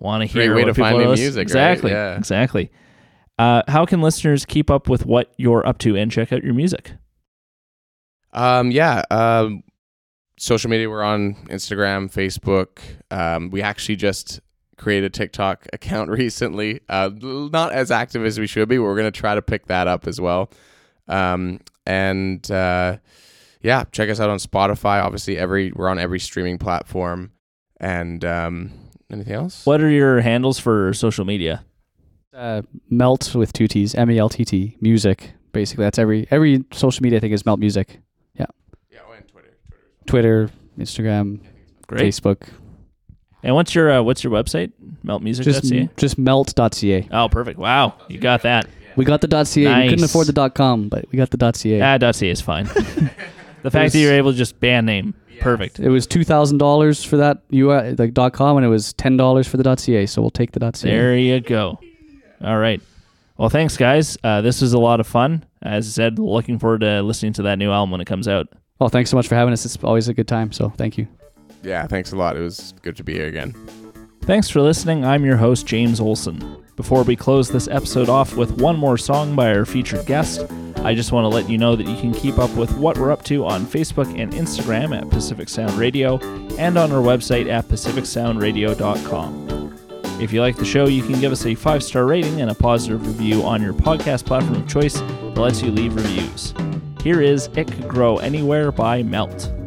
[SPEAKER 1] want to hear.
[SPEAKER 3] Great way
[SPEAKER 1] what
[SPEAKER 3] to find new music, right?
[SPEAKER 1] Exactly.
[SPEAKER 3] Yeah.
[SPEAKER 1] Exactly. Uh, how can listeners keep up with what you're up to and check out your music?
[SPEAKER 3] Um, yeah. Um, social media. We're on Instagram, Facebook. Um, we actually just created a TikTok account recently. Uh, not as active as we should be. We're gonna try to pick that up as well. Um, and uh, yeah, check us out on Spotify. Obviously, every we're on every streaming platform. And um, anything else?
[SPEAKER 1] What are your handles for social media?
[SPEAKER 2] Uh, melt with two T's, M E L T T, music. Basically, that's every every social media I think is melt music.
[SPEAKER 3] Yeah, oh, and Twitter.
[SPEAKER 2] Twitter, Instagram,
[SPEAKER 1] Great.
[SPEAKER 2] Facebook.
[SPEAKER 1] And what's your uh, what's your website? Melttmusic.ca.
[SPEAKER 2] Just just meltt.ca.
[SPEAKER 1] oh, perfect. Wow, you got that.
[SPEAKER 2] We got the .ca. We couldn't afford the .com, but we got the .ca.
[SPEAKER 1] Ah, .ca is fine. the fact
[SPEAKER 2] was-
[SPEAKER 1] that you're able to just band name, perfect.
[SPEAKER 2] It was two thousand dollars for that UI like .com, and it was ten dollars for the .ca. So we'll take the .ca.
[SPEAKER 1] There you go. All right. Well, thanks, guys. Uh, this was a lot of fun. As I said, looking forward to listening to that new album when it comes out.
[SPEAKER 2] Well, thanks so much for having us. It's always a good time. So thank you.
[SPEAKER 3] Yeah, thanks a lot. It was good to be here again.
[SPEAKER 1] Thanks for listening. I'm your host, James Olson. Before we close this episode off with one more song by our featured guest, I just want to let you know that you can keep up with what we're up to on Facebook and Instagram at Pacific Sound Radio and on our website at pacificsoundradio.com. If you like the show, you can give us a five star rating and a positive review on your podcast platform of choice that lets you leave reviews. Here is It Could Grow Anywhere by Meltt.